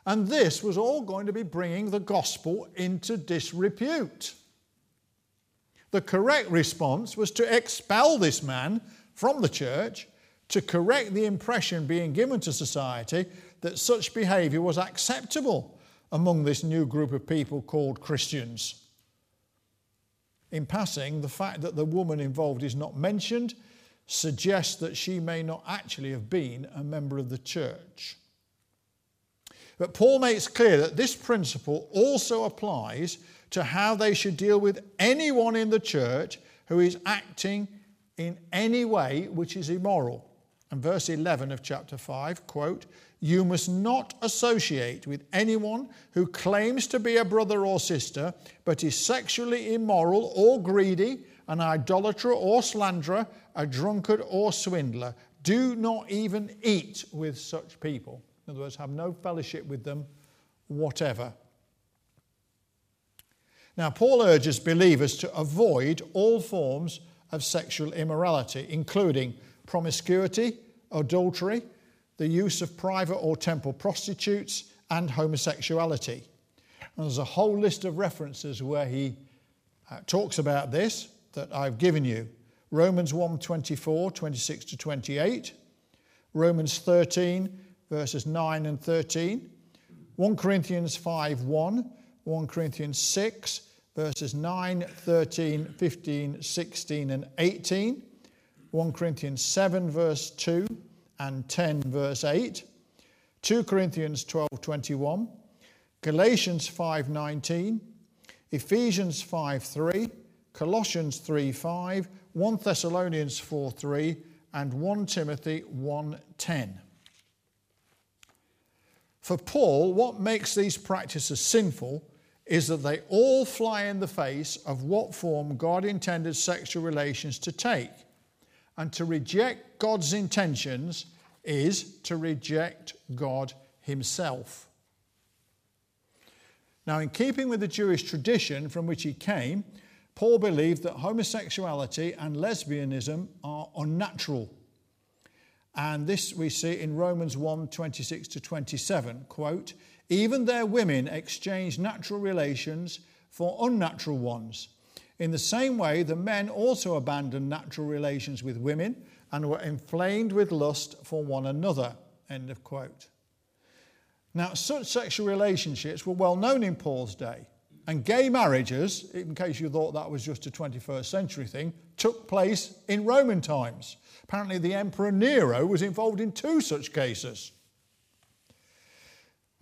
And this was all going to be bringing the gospel into disrepute. The correct response was to expel this man from the church to correct the impression being given to society that such behavior was acceptable among this new group of people called Christians. In passing, the fact that the woman involved is not mentioned suggests that she may not actually have been a member of the church. But Paul makes clear that this principle also applies to how they should deal with anyone in the church who is acting in any way which is immoral. And verse 11 of chapter 5, quote, You must not associate with anyone who claims to be a brother or sister, but is sexually immoral or greedy, an idolater or slanderer, a drunkard or swindler. Do not even eat with such people. In other words, have no fellowship with them whatever. Now, Paul urges believers to avoid all forms of sexual immorality, including promiscuity, adultery, the use of private or temple prostitutes, and homosexuality. And there's a whole list of references where he uh, talks about this that I've given you. Romans 1 24, 26 to 28, Romans 13, verses 9 and 13, 1 Corinthians 5 1, 1 Corinthians 6, verses 9, 13, 15, 16, and 18, 1 Corinthians 7, verse 2, and 10, verse 8, 2 Corinthians 12, 21, Galatians 5, 19, Ephesians 5, 3, Colossians 3, 5, 1 Thessalonians 4, 3, and 1 Timothy 1, 10. For Paul, what makes these practices sinful is that they all fly in the face of what form God intended sexual relations to take. And to reject God's intentions is to reject God Himself. Now, in keeping with the Jewish tradition from which he came, Paul believed that homosexuality and lesbianism are unnatural and this we see in Romans 1 26 to 27. Quote, even their women exchange natural relations for unnatural ones. In the same way, the men also abandoned natural relations with women and were inflamed with lust for one another. End of quote. Now, such sexual relationships were well known in Paul's day, and gay marriages, in case you thought that was just a 21st century thing, took place in Roman times. Apparently, the Emperor Nero was involved in two such cases.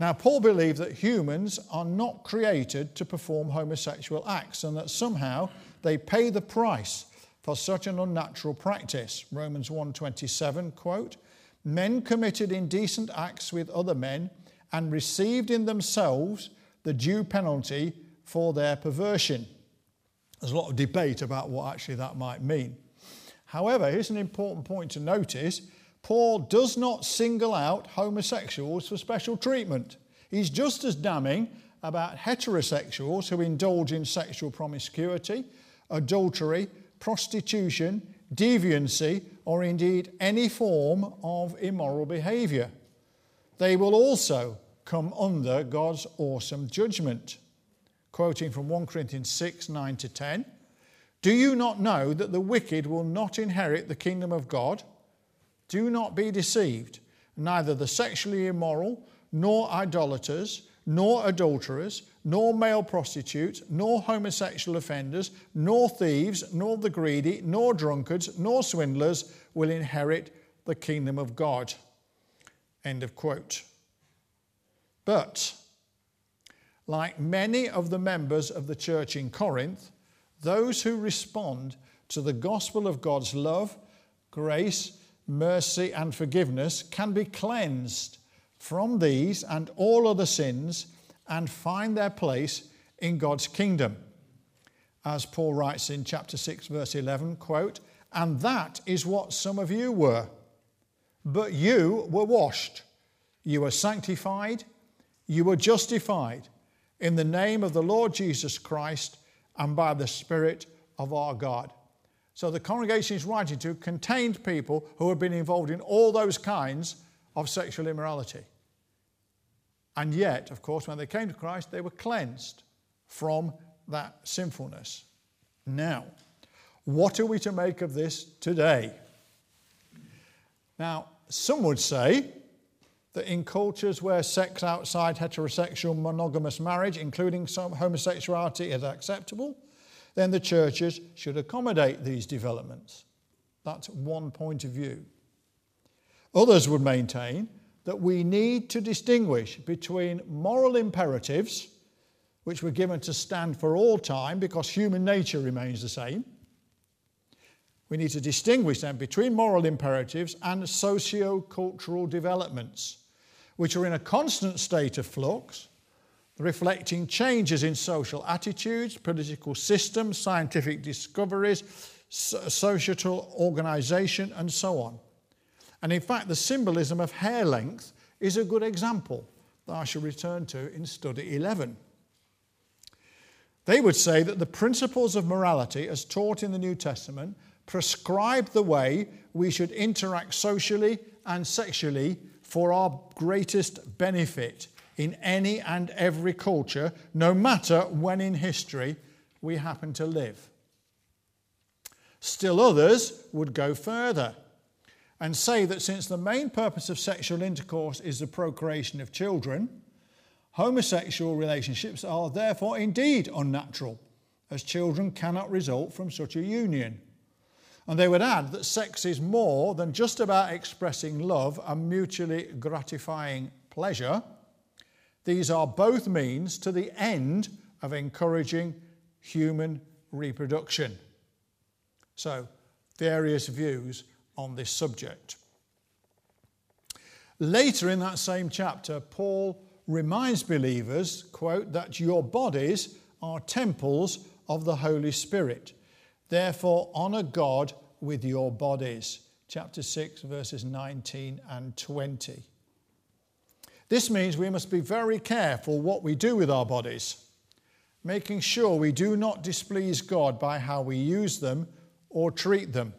Now, Paul believed that humans are not created to perform homosexual acts and that somehow they pay the price for such an unnatural practice. Romans 1:27 quote, "Men committed indecent acts with other men and received in themselves the due penalty for their perversion." There's a lot of debate about what actually that might mean. However, here's an important point to notice Paul does not single out homosexuals for special treatment. He's just as damning about heterosexuals who indulge in sexual promiscuity, adultery, prostitution, deviancy, or indeed any form of immoral behavior. They will also come under God's awesome judgment. Quoting from 1 Corinthians 6 9 to 10. Do you not know that the wicked will not inherit the kingdom of God? Do not be deceived. Neither the sexually immoral, nor idolaters, nor adulterers, nor male prostitutes, nor homosexual offenders, nor thieves, nor the greedy, nor drunkards, nor swindlers will inherit the kingdom of God. End of quote. But, like many of the members of the church in Corinth, those who respond to the gospel of God's love, grace, mercy, and forgiveness can be cleansed from these and all other sins and find their place in God's kingdom. As Paul writes in chapter 6, verse 11, quote, and that is what some of you were. But you were washed, you were sanctified, you were justified in the name of the Lord Jesus Christ and by the Spirit of our God. So the congregation is writing to contained people who had been involved in all those kinds of sexual immorality. And yet, of course, when they came to Christ, they were cleansed from that sinfulness. Now, what are we to make of this today? Now, some would say that in cultures where sex outside heterosexual monogamous marriage, including homosexuality, is acceptable, then the churches should accommodate these developments. That's one point of view. Others would maintain that we need to distinguish between moral imperatives, which were given to stand for all time because human nature remains the same. We need to distinguish then between moral imperatives and socio cultural developments, which are in a constant state of flux, reflecting changes in social attitudes, political systems, scientific discoveries, societal organization, and so on. And in fact, the symbolism of hair length is a good example that I shall return to in study 11. They would say that the principles of morality, as taught in the New Testament, prescribe the way we should interact socially and sexually for our greatest benefit in any and every culture, no matter when in history we happen to live. Still others would go further and say that since the main purpose of sexual intercourse is the procreation of children, homosexual relationships are therefore indeed unnatural, as children cannot result from such a union. And they would add that sex is more than just about expressing love and mutually gratifying pleasure. These are both means to the end of encouraging human reproduction. So, various views on this subject. Later in that same chapter, Paul reminds believers, quote, that your bodies are temples of the Holy Spirit. Therefore, honor God with your bodies. Chapter 6, verses 19 and 20. This means we must be very careful what we do with our bodies, making sure we do not displease God by how we use them or treat them.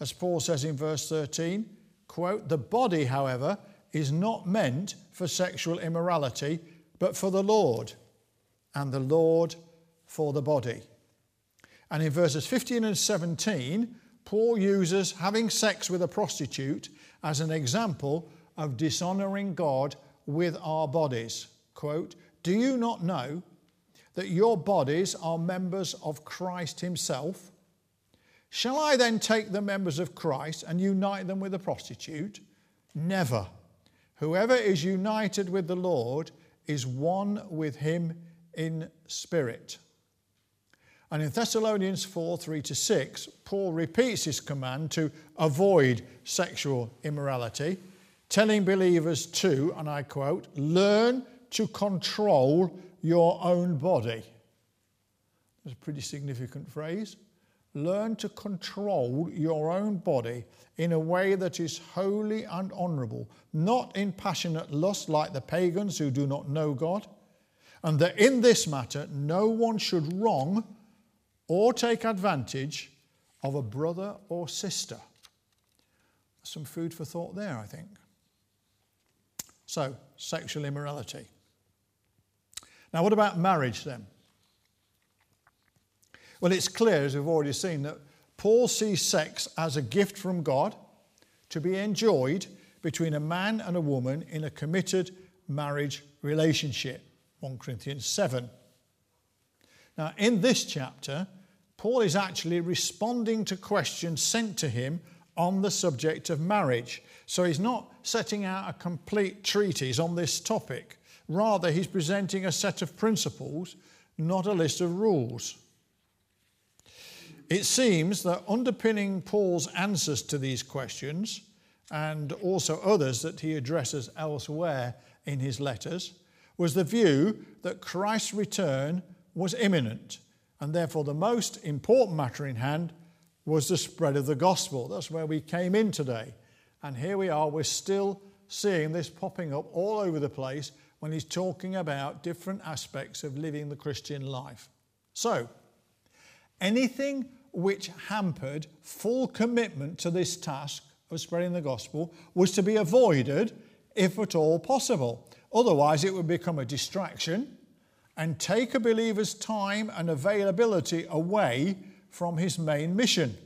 As Paul says in verse 13, quote, the body, however, is not meant for sexual immorality, but for the Lord, and the Lord for the body. And in verses 15 and 17, Paul uses having sex with a prostitute as an example of dishonoring God with our bodies. Quote, Do you not know that your bodies are members of Christ Himself? Shall I then take the members of Christ and unite them with a prostitute? Never. Whoever is united with the Lord is one with him in spirit. And in Thessalonians 4 3 to 6, Paul repeats his command to avoid sexual immorality, telling believers to, and I quote, learn to control your own body. That's a pretty significant phrase learn to control your own body in a way that is holy and honourable, not in passionate lust like the pagans who do not know God, and that in this matter no one should wrong or take advantage of a brother or sister. Some food for thought there, I think. So, sexual immorality. Now, what about marriage then? Well, it's clear, as we've already seen, that Paul sees sex as a gift from God to be enjoyed between a man and a woman in a committed marriage relationship. 1 Corinthians 7. Now, in this chapter, Paul is actually responding to questions sent to him on the subject of marriage. So he's not setting out a complete treatise on this topic. Rather, he's presenting a set of principles, not a list of rules. It seems that underpinning Paul's answers to these questions, and also others that he addresses elsewhere in his letters, was the view that Christ's return was imminent, and therefore the most important matter in hand was the spread of the gospel. That's where we came in today. And here we are, we're still seeing this popping up all over the place when he's talking about different aspects of living the Christian life. So, anything which hampered full commitment to this task of spreading the gospel was to be avoided if at all possible. Otherwise, it would become a distraction and take a believer's time and availability away from his main mission.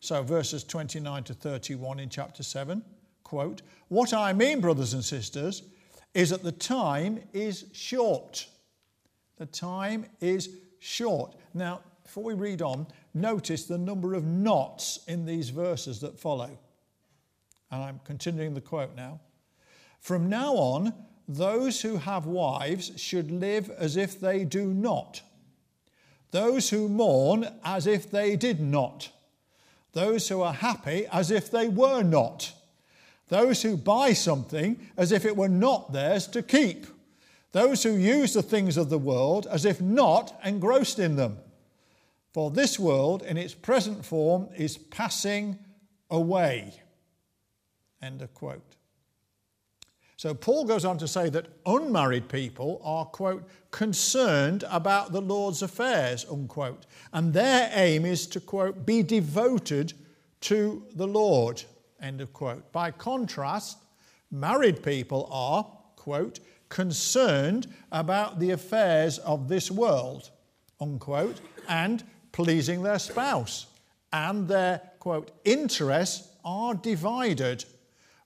So, verses 29 to 31 in chapter 7 quote, What I mean, brothers and sisters, is that the time is short. The time is short. Now, before we read on, notice the number of nots in these verses that follow. And I'm continuing the quote now. From now on, those who have wives should live as if they do not, those who mourn as if they did not, those who are happy as if they were not, those who buy something as if it were not theirs to keep, those who use the things of the world as if not engrossed in them. For this world in its present form is passing away. End of quote. So Paul goes on to say that unmarried people are, quote, concerned about the Lord's affairs, unquote. And their aim is to, quote, be devoted to the Lord, end of quote. By contrast, married people are, quote, concerned about the affairs of this world, unquote, and pleasing their spouse. And their, quote, interests are divided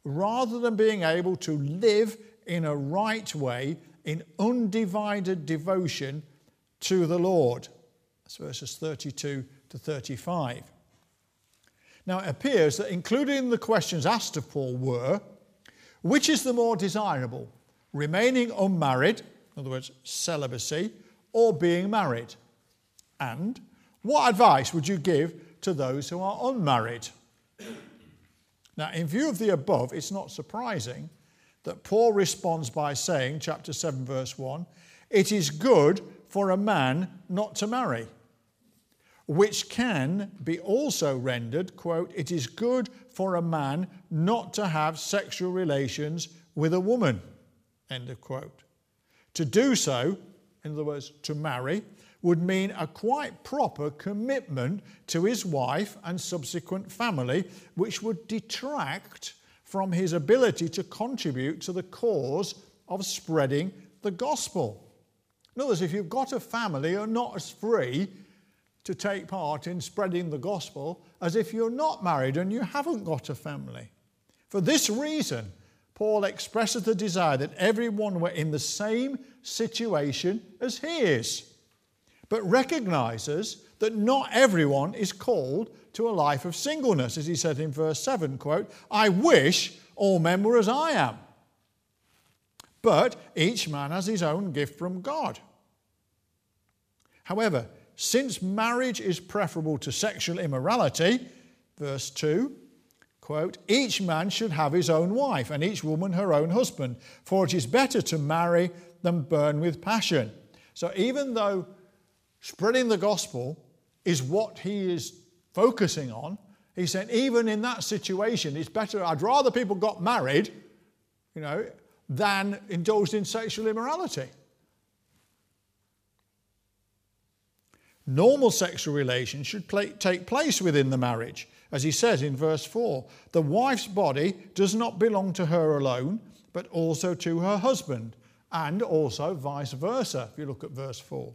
rather than being able to live in a right way in undivided devotion to the Lord. That's verses 32 to 35. Now, it appears that included in the questions asked of Paul were which is the more desirable, remaining unmarried, in other words, celibacy, or being married? And what advice would you give to those who are unmarried? Now, in view of the above, it's not surprising that Paul responds by saying, chapter 7, verse 1, it is good for a man not to marry, which can be also rendered, quote, it is good for a man not to have sexual relations with a woman, end of quote. To do so, in other words, to marry, would mean a quite proper commitment to his wife and subsequent family, which would detract from his ability to contribute to the cause of spreading the gospel. In other words, if you've got a family, you're not as free to take part in spreading the gospel as if you're not married and you haven't got a family. For this reason, Paul expresses the desire that everyone were in the same situation as he is but recognizes that not everyone is called to a life of singleness, as he said in verse 7, quote, I wish all men were as I am. But each man has his own gift from God. However, since marriage is preferable to sexual immorality, verse 2, quote, each man should have his own wife and each woman her own husband, for it is better to marry than burn with passion. So even though spreading the gospel is what he is focusing on. He said, even in that situation, it's better, I'd rather people got married, you know, than indulged in sexual immorality. Normal sexual relations should play, take place within the marriage. As he says in verse 4, the wife's body does not belong to her alone, but also to her husband, and also vice versa, if you look at verse 4.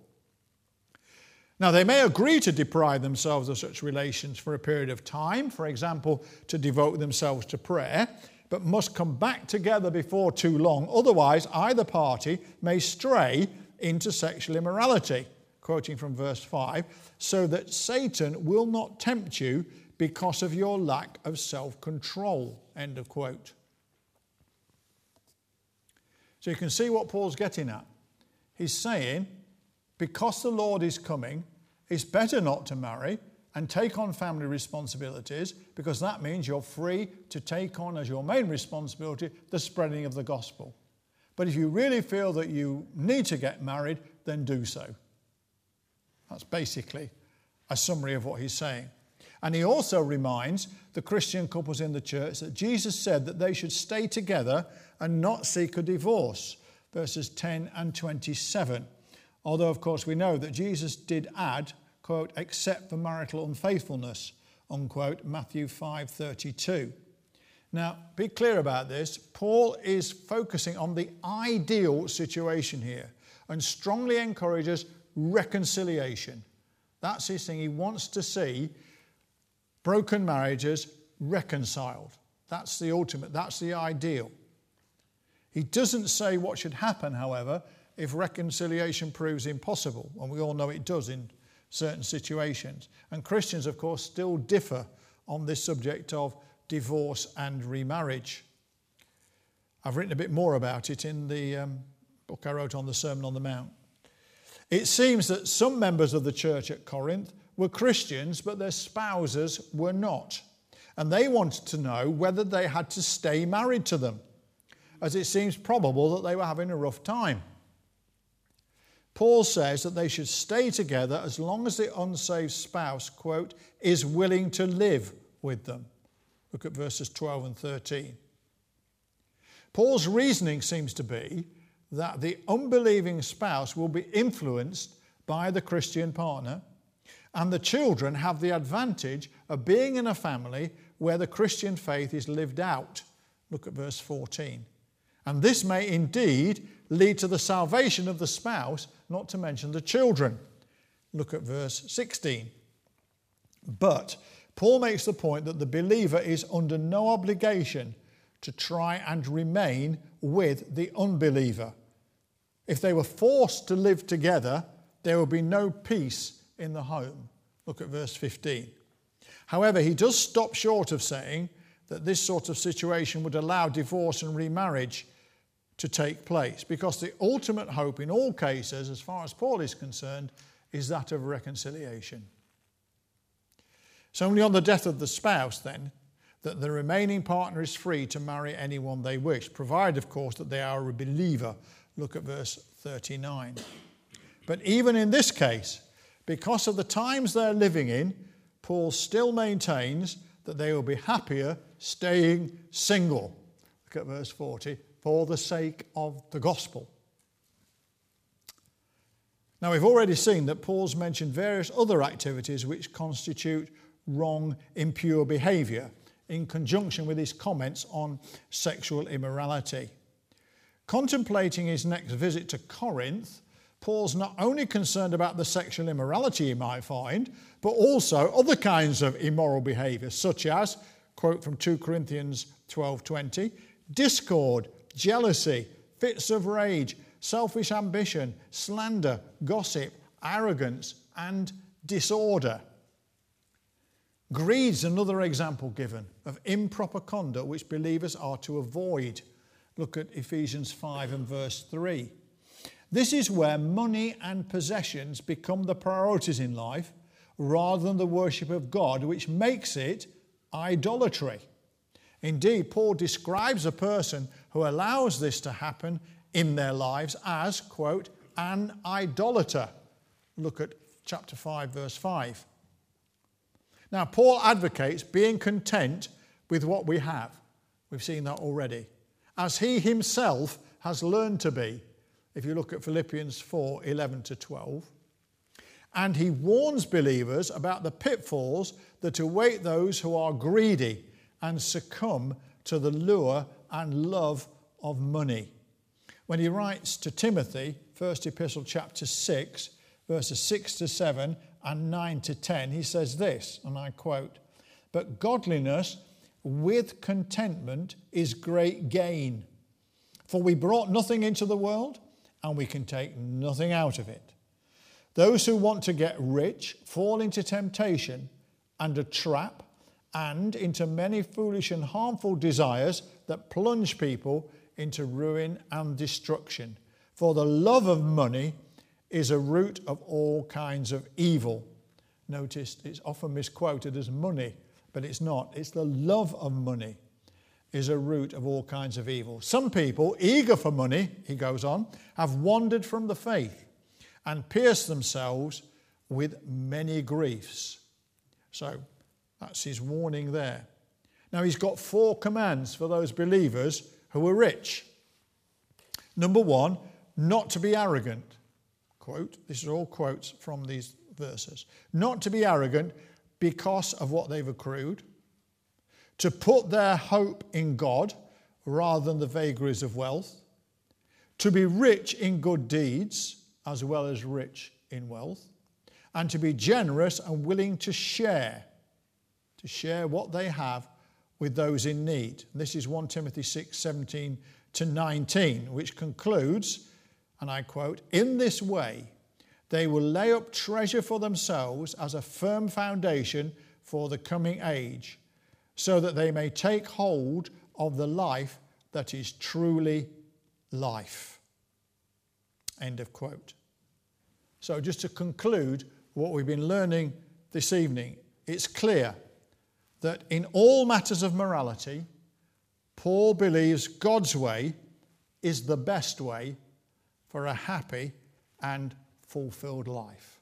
Now, they may agree to deprive themselves of such relations for a period of time, for example, to devote themselves to prayer, but must come back together before too long. Otherwise, either party may stray into sexual immorality, quoting from verse 5, so that Satan will not tempt you because of your lack of self control. End of quote. So you can see what Paul's getting at. He's saying because the Lord is coming, it's better not to marry and take on family responsibilities because that means you're free to take on as your main responsibility the spreading of the gospel. But if you really feel that you need to get married, then do so. That's basically a summary of what he's saying. And he also reminds the Christian couples in the church that Jesus said that they should stay together and not seek a divorce, verses 10 and 27. Although, of course, we know that Jesus did add, quote, except for marital unfaithfulness, unquote, Matthew 5:32. Now, be clear about this. Paul is focusing on the ideal situation here and strongly encourages reconciliation. That's his thing. He wants to see broken marriages reconciled. That's the ultimate, that's the ideal. He doesn't say what should happen, however, if reconciliation proves impossible, and we all know it does in certain situations. And Christians, of course, still differ on this subject of divorce and remarriage. I've written a bit more about it in the um, book I wrote on the Sermon on the Mount. It seems that some members of the church at Corinth were Christians, but their spouses were not. And they wanted to know whether they had to stay married to them, as it seems probable that they were having a rough time. Paul says that they should stay together as long as the unsaved spouse, quote, is willing to live with them. Look at verses 12 and 13. Paul's reasoning seems to be that the unbelieving spouse will be influenced by the Christian partner, and the children have the advantage of being in a family where the Christian faith is lived out. Look at verse 14. And this may indeed lead to the salvation of the spouse, not to mention the children. Look at verse 16. But Paul makes the point that the believer is under no obligation to try and remain with the unbeliever. If they were forced to live together, there would be no peace in the home. Look at verse 15. However, he does stop short of saying that this sort of situation would allow divorce and remarriage to take place because the ultimate hope in all cases, as far as Paul is concerned, is that of reconciliation. It's only on the death of the spouse, then, that the remaining partner is free to marry anyone they wish, provided, of course, that they are a believer. Look at verse 39. But even in this case, because of the times they're living in, Paul still maintains that they will be happier staying single. Look at verse 40 for the sake of the gospel. Now, we've already seen that Paul's mentioned various other activities which constitute wrong, impure behavior in conjunction with his comments on sexual immorality. Contemplating his next visit to Corinth, Paul's not only concerned about the sexual immorality he might find, but also other kinds of immoral behavior, such as, quote from 2 Corinthians 12:20, discord, jealousy, fits of rage, selfish ambition, slander, gossip, arrogance, and disorder. Greed's another example given of improper conduct which believers are to avoid. Look at Ephesians 5 and verse 3. This is where money and possessions become the priorities in life rather than the worship of God, which makes it idolatry. Indeed, Paul describes a person who allows this to happen in their lives as, quote, an idolater. Look at chapter 5, verse 5. Now, Paul advocates being content with what we have. We've seen that already. As he himself has learned to be, if you look at Philippians 4 11 to 12. And he warns believers about the pitfalls that await those who are greedy and succumb to the lure and love of money. When he writes to Timothy, 1 Epistle, chapter 6, verses 6 to 7 and 9 to 10, he says this, and I quote, But godliness with contentment is great gain. For we brought nothing into the world, and we can take nothing out of it. Those who want to get rich fall into temptation and a trap and into many foolish and harmful desires that plunge people into ruin and destruction. For the love of money is a root of all kinds of evil. Notice it's often misquoted as money, but it's not. It's the love of money. is a root of all kinds of evil. Some people, eager for money, he goes on, have wandered from the faith and pierced themselves with many griefs. So that's his warning there. Now he's got four commands for those believers who are rich. Number one, not to be arrogant. Quote, this is all quotes from these verses. Not to be arrogant because of what they've accrued, to put their hope in God rather than the vagaries of wealth, to be rich in good deeds as well as rich in wealth, and to be generous and willing to share, to share what they have with those in need. This is 1 Timothy 6 17 to 19, which concludes, and I quote, In this way, they will lay up treasure for themselves as a firm foundation for the coming age, so that they may take hold of the life that is truly life. End of quote. So, just to conclude what we've been learning this evening, it's clear that in all matters of morality, Paul believes God's way is the best way for a happy and fulfilled life.